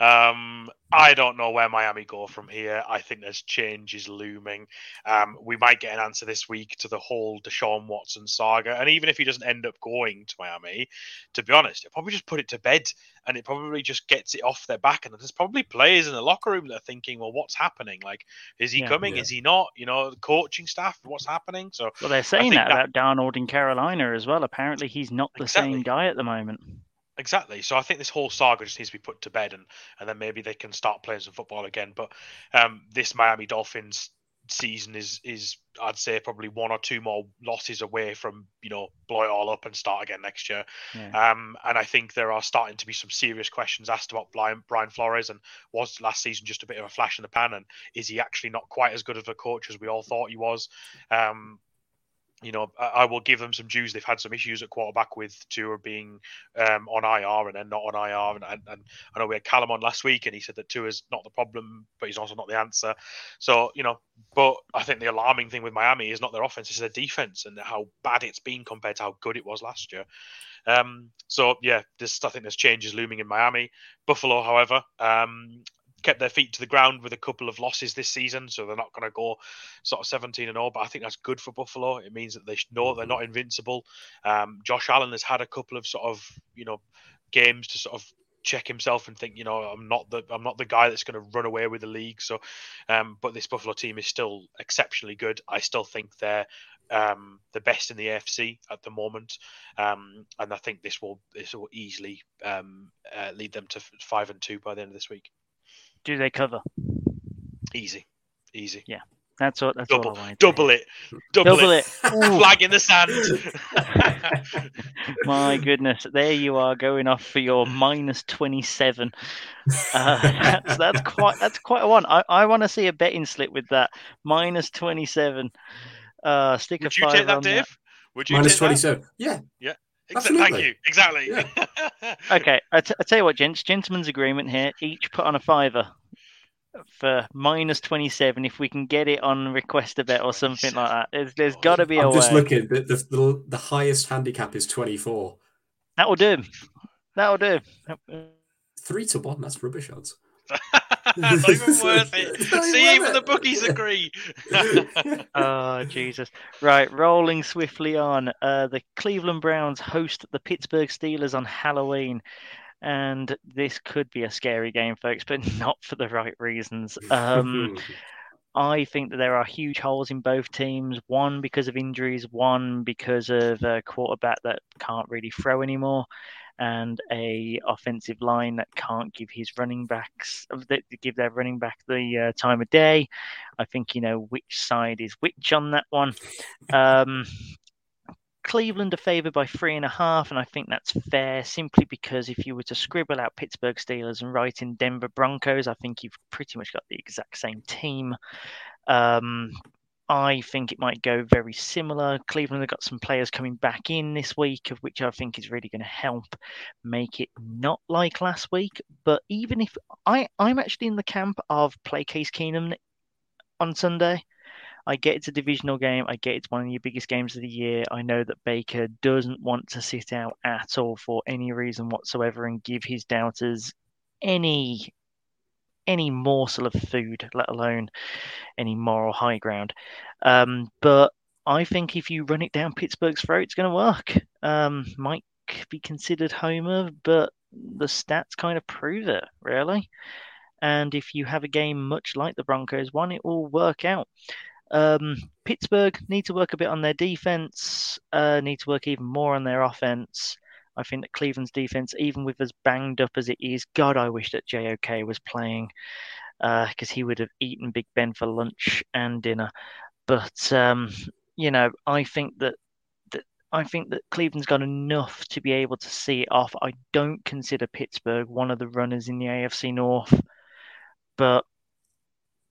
Um, I don't know where Miami go from here. I think there's changes looming. Um, we might get an answer this week to the whole Deshaun Watson saga, and even if he doesn't end up going to Miami, to be honest, it'll probably just put it to bed, and it probably just gets it off their back. And there's probably players in the locker room that are thinking, "Well, what's happening? Like, is he Yeah. coming? Yeah. Is he not? You know, the coaching staff, what's happening?" So Well, they're saying that, that- about Darnold in Carolina as well. Apparently, he's not the Exactly. same guy at the moment. Exactly. So I think this whole saga just needs to be put to bed, and and then maybe they can start playing some football again. But um, this Miami Dolphins season is is I'd say probably one or two more losses away from you know blow it all up and start again next year. Yeah. Um, and I think there are starting to be some serious questions asked about Brian, Brian Flores and was last season just a bit of a flash in the pan, and is he actually not quite as good of a coach as we all thought he was? Um, you know, I, I will give them some dues. They've had some issues at quarterback with Tua being um, on IR and then not on IR. And, and, and I know we had Callum on last week, and he said that Tua's not the problem, but he's also not the answer. So you know, but I think the alarming thing with Miami is not their offense; it's their defense and how bad it's been compared to how good it was last year. Um, so yeah, this I think there's changes looming in Miami. Buffalo, however, um, kept their feet to the ground with a couple of losses this season, so they're not going to go sort of 17 and all. But I think that's good for Buffalo. It means that they know they're not invincible. Um, Josh Allen has had a couple of sort of you know games to sort of check himself and think, you know, I'm not the I'm not the guy that's going to run away with the league. So, um, but this Buffalo team is still exceptionally good. I still think they're um, the best in the AFC at the moment, um, and I think this will this will easily um, uh, lead them to f- five and two by the end of this week. Do they cover? Easy, easy. Yeah, that's what. That's Double, all I double it, double, Double it. it. Flag in the sand. my goodness, there you are going off for your minus twenty-seven. Uh, that's that's quite that's quite a one. I, I want to see a betting slip with that minus twenty-seven. Uh, stick Would a you five take that, on Dave? Would you Minus take that? 27. Yeah. Exa- Absolutely. Thank you. Exactly. Okay, I, t- I tell you what, gents, gentlemen's agreement here. Each put on a fiver for minus twenty-seven. If we can get it on request a bet or something like that, there's, there's got to be a I'm just way. looking. The, the, the, the highest handicap is 24. That will do. That will do. Three to one. That's rubbish odds. Not even worth it. Even See, worth even it. the bookies agree. Oh Jesus! Right, rolling swiftly on. Uh, the Cleveland Browns host the Pittsburgh Steelers on Halloween, and this could be a scary game, folks, but not for the right reasons. Um, I think that there are huge holes in both teams. One because of injuries, one because of a quarterback that can't really throw anymore, and a offensive line that can't give his running backs that give their running back the uh, time of day. I think you know which side is which on that one. Um, Cleveland are favoured by three and a half, and I think that's fair simply because if you were to scribble out Pittsburgh Steelers and write in Denver Broncos, I think you've pretty much got the exact same team. Um, I think it might go very similar. Cleveland have got some players coming back in this week, of which I think is really going to help make it not like last week. But even if I, I'm actually in the camp of play Case Keenum on Sunday. I get it's a divisional game. I get it's one of your biggest games of the year. I know that Baker doesn't want to sit out at all for any reason whatsoever and give his doubters any any morsel of food, let alone any moral high ground. Um, but I think if you run it down Pittsburgh's throat, it's going to work. Um, might be considered homer, but the stats kind of prove it, really. And if you have a game much like the Broncos one, it will work out. Um, Pittsburgh need to work a bit on their defense, uh, need to work even more on their offense. I think that Cleveland's defense, even with as banged up as it is, God, I wish that JOK was playing because uh, he would have eaten Big Ben for lunch and dinner. But um, you know, I think that, that I think that Cleveland's got enough to be able to see it off. I don't consider Pittsburgh one of the runners in the AFC North, but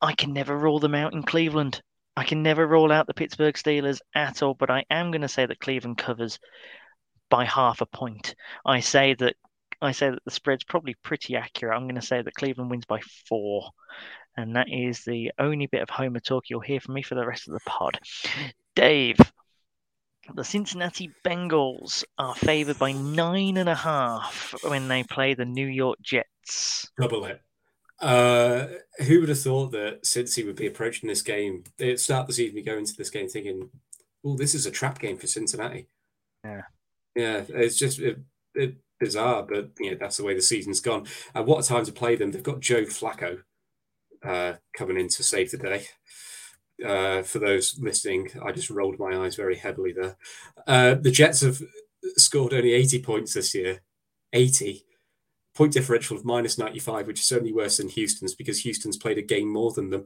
I can never rule them out in Cleveland. I can never rule out the Pittsburgh Steelers at all, but I am going to say that Cleveland covers by half a point. I say that I say that the spread's probably pretty accurate. I'm going to say that Cleveland wins by four, and that is the only bit of Homer talk you'll hear from me for the rest of the pod. Dave, the Cincinnati Bengals are favored by nine and a half when they play the New York Jets. Double it. Uh, who would have thought that Cincy would be approaching this game? They start the evening, go into this game thinking, "Oh, this is a trap game for Cincinnati." Yeah. Yeah, it's just it, it, bizarre, but you know that's the way the season's gone. And what a time to play them! They've got Joe Flacco uh, coming in to save the day. Uh, for those listening, I just rolled my eyes very heavily there. Uh, the Jets have scored only 80 points this year. 80 point differential of minus 95, which is certainly worse than Houston's because Houston's played a game more than them.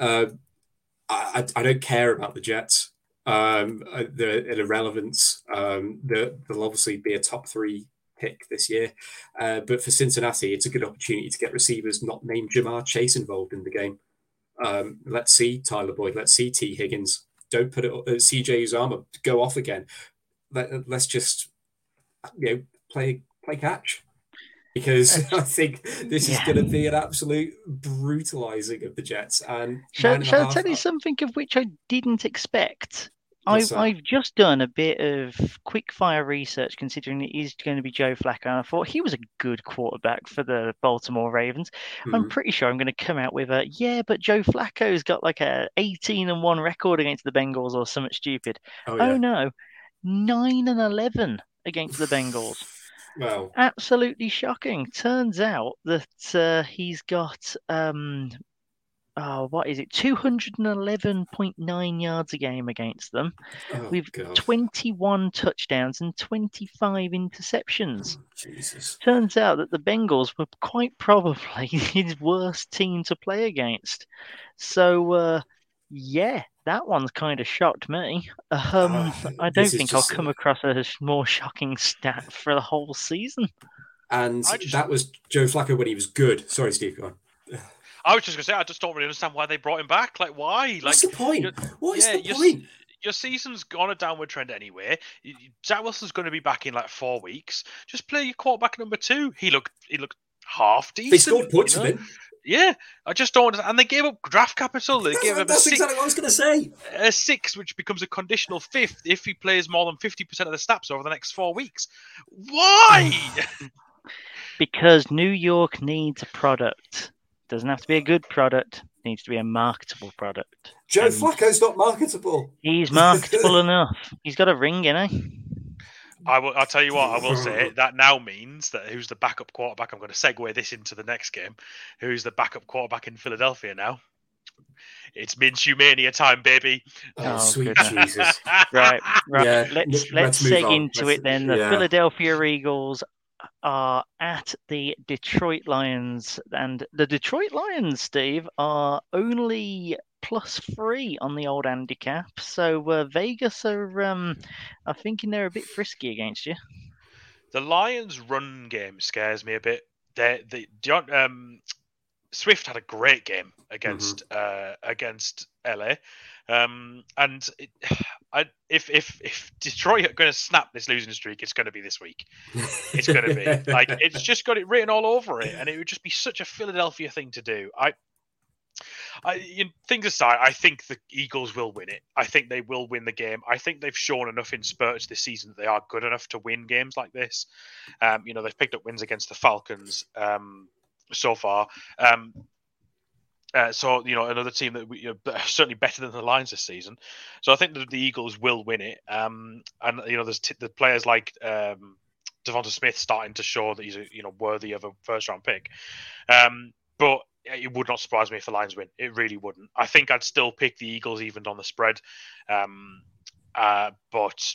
Uh, I, I, don't care about the Jets um, uh, the irrelevance. Um, the, they'll obviously be a top three pick this year, uh, but for Cincinnati, it's a good opportunity to get receivers not named Ja'Marr Chase involved in the game. Um, let's see Tyler Boyd. Let's see Tee Higgins. Don't put it uh, CJ Uzomah go off again. Let, let's just you know play play catch because I think this yeah. is going to be an absolute brutalizing of the Jets. And shall, shall I tell you something of which I didn't expect? I've, I've just done a bit of quick fire research considering it is going to be Joe Flacco. And I thought he was a good quarterback for the Baltimore Ravens. Mm-hmm. I'm pretty sure I'm going to come out with a yeah, but Joe Flacco's got like a 18 and 1 record against the Bengals or something stupid. Oh, yeah. oh no, 9 and 11 against the Bengals. Well, absolutely shocking. Turns out that uh, he's got um, oh, what is it? 211.9 yards a game against them oh, with God. 21 touchdowns and 25 interceptions. Oh, Jesus. Turns out that the Bengals were quite probably his worst team to play against. So, uh, yeah, that one's kind of shocked me. Um, uh, I don't think I'll come a... across a more shocking stat for the whole season. And just... that was Joe Flacco when he was good. Sorry, Steve, go on. I was just gonna say I just don't really understand why they brought him back. Like why? What's like the point? What is yeah, the point? Your season's on a downward trend anyway. Zach Wilson's going to be back in like four weeks. Just play your quarterback number two. He looked he looked half decent. They scored points you know? Him. Yeah, I just don't. And they gave up draft capital. They gave up That's a six, exactly what I was going to say. A six, which becomes a conditional fifth if he plays more than 50% of the snaps over the next four weeks. Why? because New York needs a product. Doesn't have to be a good product. Needs to be a marketable product. Joe and Flacco's not marketable. He's marketable enough. He's got a ring, you know. I will. I'll tell you what. I will say that now means that who's the backup quarterback? I'm going to segue this into the next game. Who's the backup quarterback in Philadelphia now? It's Minshew mania time, baby. Oh, oh sweet Jesus! right, right. Yeah, let's let's, let's seg into let's, it then. The yeah. Philadelphia Eagles are at the Detroit Lions, and the Detroit Lions, Steve, are only plus three on the old handicap. So uh, Vegas are, um, are thinking they're a bit frisky against you. The Lions' run game scares me a bit. They, they, um, Swift had a great game against uh, against LA, um, and it, I, if if if Detroit are going to snap this losing streak, it's going to be this week. It's going to be like it's just got it written all over it, and it would just be such a Philadelphia thing to do. I. I, you, things aside, I think the Eagles will win it. I think they will win the game. I think they've shown enough in spurts this season that they are good enough to win games like this. Um, you know, they've picked up wins against the Falcons um, so far. Um, uh, so you know another team that we, you know, certainly better than the Lions this season. So I think that the Eagles will win it. Um, and you know there's t- the players like um, Devonta Smith starting to show that he's you know worthy of a first round pick. Um, but it would not surprise me if the Lions win. It really wouldn't. I think I'd still pick the Eagles even on the spread. Um, uh, but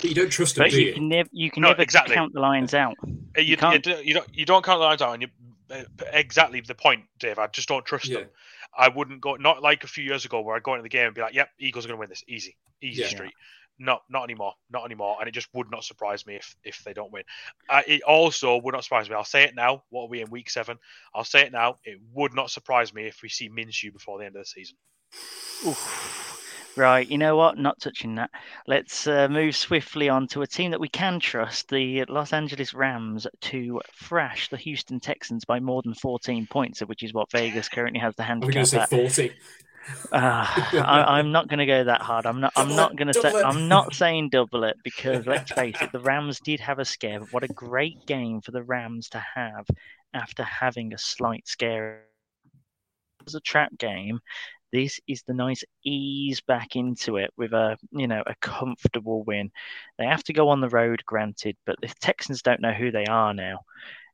But you don't trust them, do you you? can never you can No, never exactly. count the Lions out. Uh, You, you, can't- you don't you don't count the Lions out, and you uh, exactly the point, Dave. I just don't trust Yeah. them. I wouldn't go not like a few years ago where I'd go into the game and be like, "Yep, Eagles are going to win this easy, easy Yeah. street." No, not anymore, not anymore, and it just would not surprise me if if they don't win. Uh, it also would not surprise me. I'll say it now. What are we in week seven? I'll say it now. It would not surprise me if we see Minshew before the end of the season. Oof. Right, you know what? Not touching that. Let's uh, move swiftly on to a team that we can trust, the Los Angeles Rams, to thrash the Houston Texans by more than 14 points, which is what Vegas currently has the I'm going to say 40. Uh, I, I'm not going to go that hard. I'm not. I'm not going to say. it. I'm not saying double it because let's face it, the Rams did have a scare. But what a great game for the Rams to have after having a slight scare. It was a trap game. This is the nice ease back into it with a you know a comfortable win. They have to go on the road, granted, but the Texans don't know who they are now.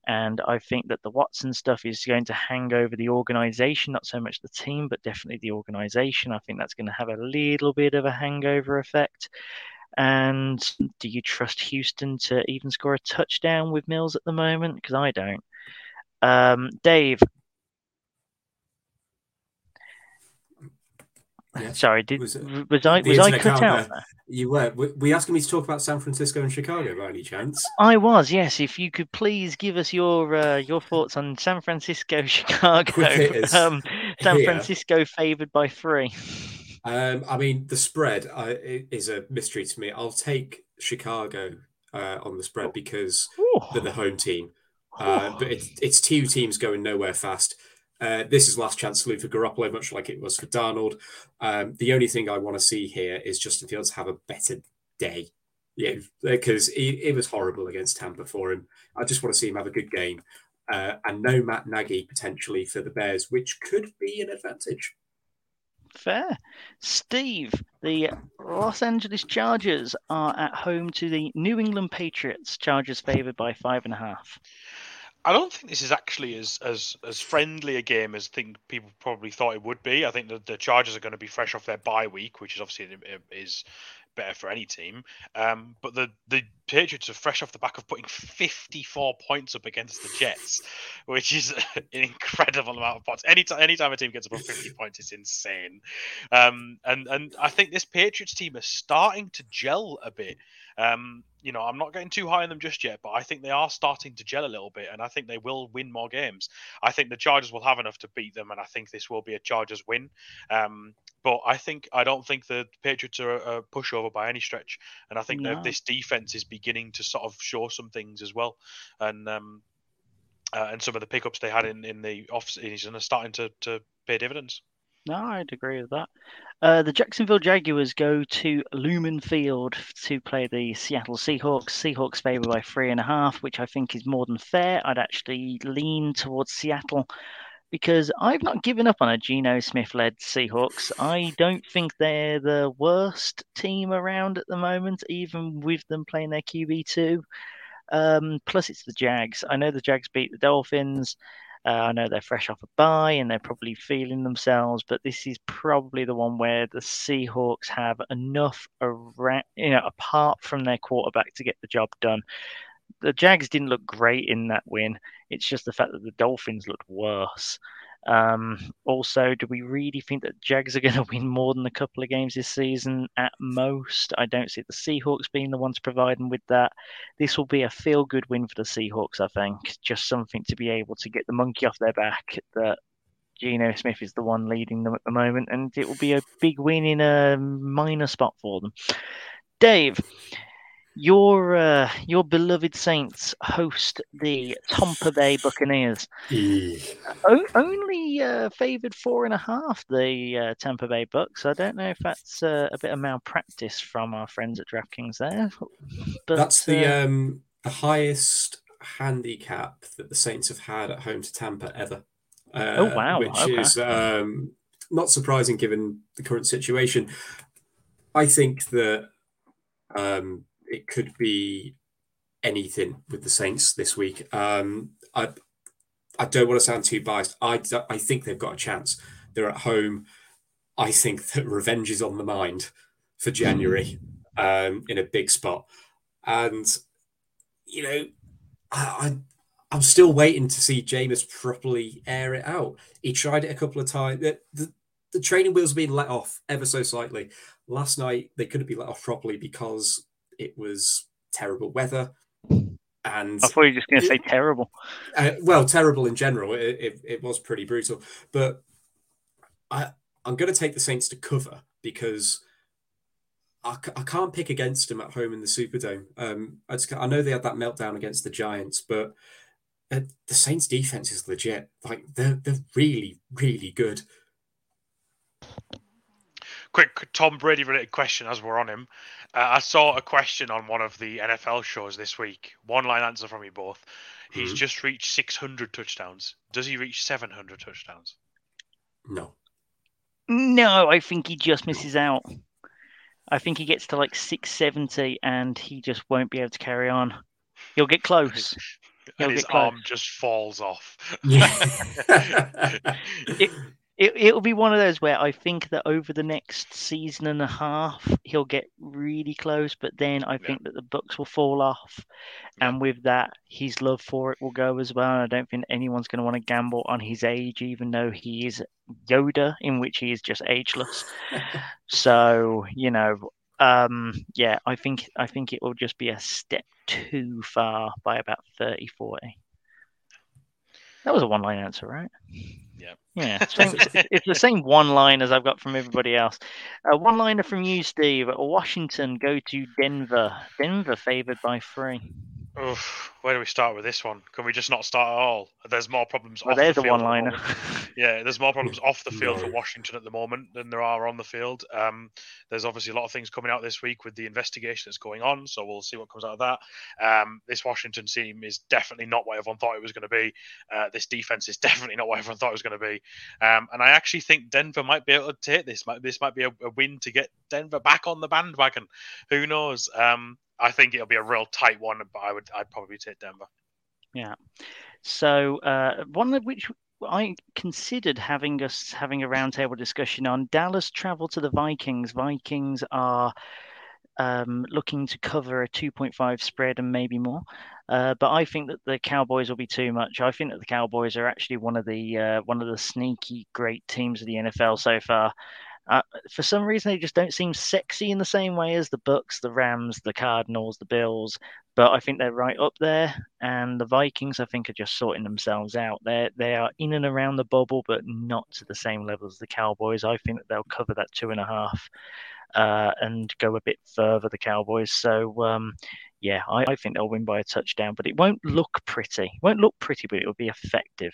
And I think that the Watson stuff is going to hang over the organization, not so much the team, but definitely the organization. I think that's going to have a little bit of a hangover effect. And do you trust Houston to even score a touchdown with Mills at the moment? Because I don't. Um, Dave, Yeah. sorry, did Was was, I was I cut out? there? You were. Were you asking me to talk about San Francisco and Chicago by any chance? I was, yes. If you could please give us your uh, your thoughts on San Francisco, Chicago. Um, San here. Francisco favored by three. Um, I mean, the spread uh, is a mystery to me. I'll take Chicago uh, on the spread because they're the home team. Uh, but it's, it's two teams going nowhere fast. Uh, this is last chance for Garoppolo, much like it was for Darnold. Um, the only thing I want to see here is Justin Fields have a better day. Yeah, because it, it was horrible against Tampa for him. I just want to see him have a good game. Uh, and no Matt Nagy potentially for the Bears, which could be an advantage. Fair. Steve, the Los Angeles Chargers are at home to the New England Patriots. Chargers favored by five and a half. I don't think this is actually as as as friendly a game as I think people probably thought it would be. I think that the Chargers are going to be fresh off their bye week, which is obviously is better for any team. Um, but the the Patriots are fresh off the back of putting 54 points up against the Jets, which is an incredible amount of points. Anytime anytime a team gets above 50 points, it's insane. Um, and and I think this Patriots team is starting to gel a bit. Um, you know, I'm not getting too high on them just yet, but I think they are starting to gel a little bit, and I think they will win more games. I think the Chargers will have enough to beat them, and I think this will be a Chargers win. Um, but I think I don't think the Patriots are a pushover by any stretch, and I think No. this defense is beginning to sort of show some things as well, and um, uh, and some of the pickups they had in in the off season are starting to to pay dividends. No, I'd agree with that. Uh, the Jacksonville Jaguars go to Lumen Field to play the Seattle Seahawks. Seahawks favored by three and a half, which I think is more than fair. I'd actually lean towards Seattle because I've not given up on a Geno Smith led Seahawks. I don't think they're the worst team around at the moment, even with them playing their QB2. Um, plus, it's the Jags. I know the Jags beat the Dolphins. Uh, I know they're fresh off a bye and they're probably feeling themselves, but this is probably the one where the Seahawks have enough around, you know, apart from their quarterback to get the job done. The Jags didn't look great in that win. It's just the fact that the Dolphins looked worse. Um, also, do we really think that Jags are going to win more than a couple of games this season at most? I don't see the Seahawks being the ones providing with that. This will be a feel good win for the Seahawks, I think. Just something to be able to get the monkey off their back that Geno Smith is the one leading them at the moment, and it will be a big win in a minor spot for them. Dave, your uh, your beloved Saints host the Tampa Bay Buccaneers. O- only uh, favoured four and a half the uh, Tampa Bay Bucks. I don't know if that's uh, a bit of malpractice from our friends at DraftKings there. But That's the uh, um, the highest handicap that the Saints have had at home to Tampa ever. Uh, Oh, wow. Which Okay. is um, not surprising given the current situation. I think that um, it could be anything with the Saints this week. Um, I I don't want to sound too biased. I I think they've got a chance. They're at home. I think that revenge is on the mind for January um, in a big spot, and you know, I, I I'm still waiting to see Jameis properly air it out. He tried it a couple of times. The, the, the training wheels have been let off ever so slightly. Last night they couldn't be let off properly because it was terrible weather, and I thought you were just going to say terrible. uh, well, terrible in general. It, it, it was pretty brutal, but I I'm going to take the Saints to cover because I, c- I can't pick against them at home in the Superdome. Um, I, just, I know they had that meltdown against the Giants, but uh, the Saints' defense is legit. Like they're they're really really good. Quick Tom Brady related question as we're on him. Uh, I saw a question on one of the NFL shows this week. One line answer from you both. He's Mhm. just reached 600 touchdowns. Does he reach 700 touchdowns? No, No, I think he just misses out. I think he gets to like 670 and he just won't be able to carry on. He'll get close. He'll and his get close. arm just falls off. It, it, it'll be one of those where I think that over the next season and a half, he'll get really close, but then I Yeah. think that the Bucs will fall off. And with that, his love for it will go as well. And I don't think anyone's going to want to gamble on his age, even though he is Yoda, in which he is just ageless. So, you know, um, yeah, I think I think it will just be a step too far by about 30, 40. That was a one line answer, right? Yeah. Yeah. Same, it's the same one line as I've got from everybody else. Uh, one liner from you, Steve. Washington go to Denver. Denver favored by three. Oof, where do we start with this one? Can we just not start at all? There's more problems Well, off there's the a field. one at the liner. Yeah, there's more problems off the field for Washington at the moment than there are on the field. Um, there's obviously a lot of things coming out this week with the investigation that's going on, so we'll see what comes out of that. Um, this Washington team is definitely not what everyone thought it was going to be. Uh, this defense is definitely not what everyone thought it was going to be. Um, and I actually think Denver might be able to take this. Might, this might be a, a win to get Denver back on the bandwagon. Who knows? Um, I think it'll be a real tight one, but I would I'd probably take Denver. Yeah. So uh, one of which I considered having us having a roundtable discussion on Dallas travel to the Vikings. Vikings are um, looking to cover a 2.5 spread and maybe more. Uh, but I think that the Cowboys will be too much. I think that the Cowboys are actually one of the uh, one of the sneaky great teams of the NFL so far. Uh, for some reason, they just don't seem sexy in the same way as the Bucs, the Rams, the Cardinals, the Bills. But I think they're right up there, and the Vikings, I think, are just sorting themselves out. They they are in and around the bubble, but not to the same level as the Cowboys. I think that they'll cover that two and a half uh, and go a bit further. The Cowboys. So um, yeah, I, I think they'll win by a touchdown, but it won't look pretty. It won't look pretty, but it will be effective.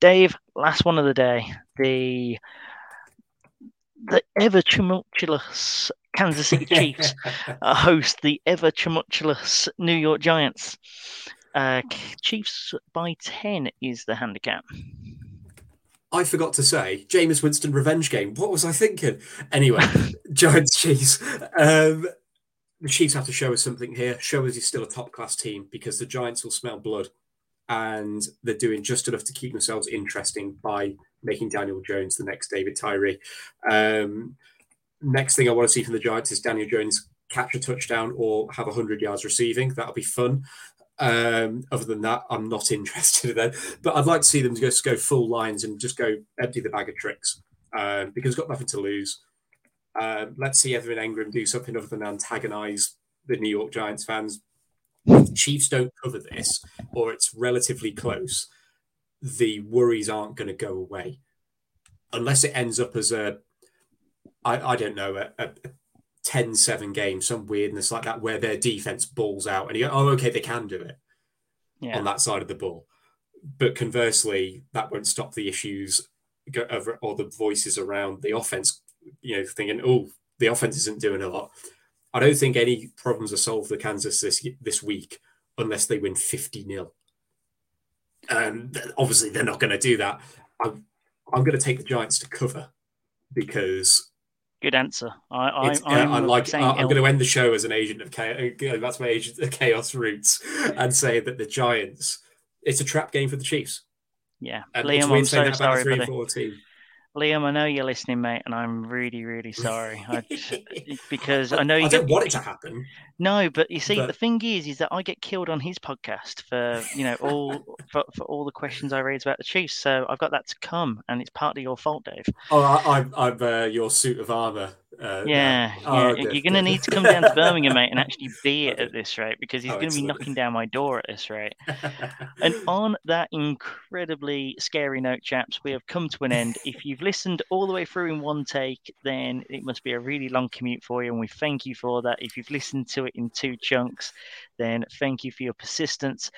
Dave, last one of the day. The the ever tumultuous Kansas City Chiefs uh, host the ever tumultuous New York Giants. Uh, Chiefs by 10 is the handicap. I forgot to say, Jameis Winston revenge game. What was I thinking? Anyway, Giants Chiefs. Um, the Chiefs have to show us something here. Show us you're still a top class team because the Giants will smell blood, and they're doing just enough to keep themselves interesting by making Daniel Jones the next David Tyree. Um, next thing I want to see from the Giants is Daniel Jones catch a touchdown or have 100 yards receiving. That'll be fun. Um, other than that, I'm not interested in that. But I'd like to see them just go full lines and just go empty the bag of tricks um, because got nothing to lose. Um, let's see Evan Engram do something other than antagonize the New York Giants fans. If the Chiefs don't cover this, or it's relatively close, the worries aren't going to go away unless it ends up as a, I, I don't know, a, a 10 7 game, some weirdness like that, where their defense balls out and you go, oh, okay, they can do it Yeah. on that side of the ball. But conversely, that won't stop the issues or the voices around the offense, you know, thinking, oh, the offense isn't doing a lot. I don't think any problems are solved for Kansas this this week unless they win 50 nil. And obviously, they're not going to do that. I'm, I'm going to take the Giants to cover because Good answer. I, I, it's, uh, I'm, I'm like I- I'm ill- going to end the show as an agent of chaos. That's my agent of chaos roots, and say that the Giants. It's a trap game for the Chiefs. Yeah, And Liam, I'm saying so that about a sorry, buddy. And four team. Liam, I know you're listening, mate, and I'm really, really sorry. I, because I know you I don't get- want it to happen. No, but you see, But- the thing is, is that I get killed on his podcast for you know all for, for all the questions I raise about the Chiefs. So I've got that to come, and it's partly your fault, Dave. Oh, I, I'm, I'm uh, your suit of armor. Uh, Yeah, now. Oh, yeah. good, You're going to need to come down to Birmingham, mate, and actually be it at this rate because he's Oh, going to be knocking down my door at this rate. And on that incredibly scary note, chaps, we have come to an end. If you've listened all the way through in one take, then it must be a really long commute for you, and we thank you for that. If you've listened to it in two chunks, then thank you for your persistence.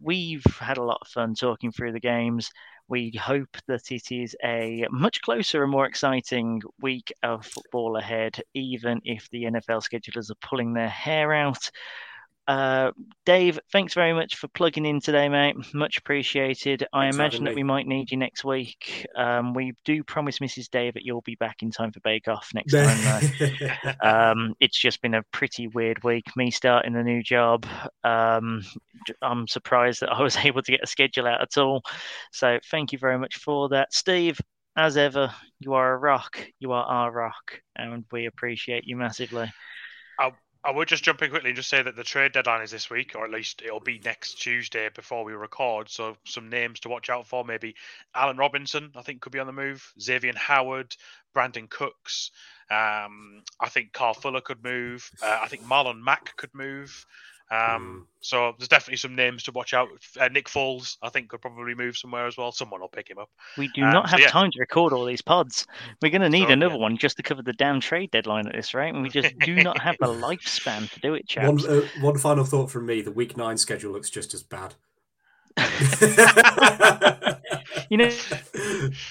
We've had a lot of fun talking through the games. We hope that it is a much closer and more exciting week of football ahead, even if the NFL schedulers are pulling their hair out. Uh, Dave, thanks very much for plugging in today, mate. Much appreciated. I Thanks for imagine that me. we might need you next week. Um, we do promise Mrs. Dave that you'll be back in time for Bake Off next time, though. Um, it's just been a pretty weird week. Me starting a new job. Um, j- I'm surprised that I was able to get a schedule out at all. So thank you very much for that, Steve. As ever, you are a rock. You are our rock, and we appreciate you massively. I would just jump in quickly and just say that the trade deadline is this week, or at least it'll be next Tuesday before we record. So some names to watch out for: maybe Allen Robinson, I think could be on the move. Xavien Howard, Brandin Cooks. Um, I think Carl Fuller could move. Uh, I think Marlon Mack could move. Um, So there's definitely some names to watch out. Uh, Nick Foles, I think, could probably move somewhere as well. Someone will pick him up. We do Um, not so have yeah. time to record all these pods. We're going to need So, another yeah. one just to cover the damn trade deadline at this rate, and we just do not have the lifespan to do it, chaps. one, uh, one final thought from me: the week nine schedule looks just as bad. You know,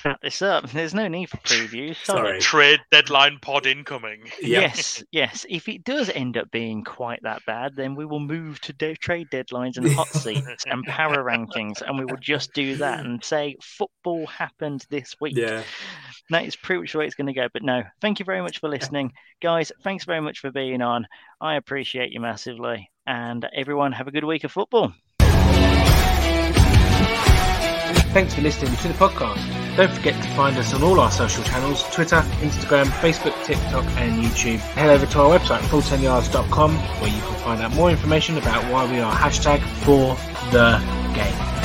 wrap this up. There's no need for previews. Sorry. Trade deadline pod incoming. Yeah. Yes, yes. If it does end up being quite that bad, then we will move to de- trade deadlines and hot seats and power rankings, and we will just do that and say football happened this week. Yeah. That is pretty much the way it's going to go. But no, thank you very much for listening, guys. Thanks very much for being on. I appreciate you massively, and everyone have a good week of football. Thanks for listening to the podcast. Don't forget to find us on all our social channels Twitter, Instagram, Facebook, TikTok, and YouTube. Head over to our website, full10yards.com, where you can find out more information about why we are hashtag for the game.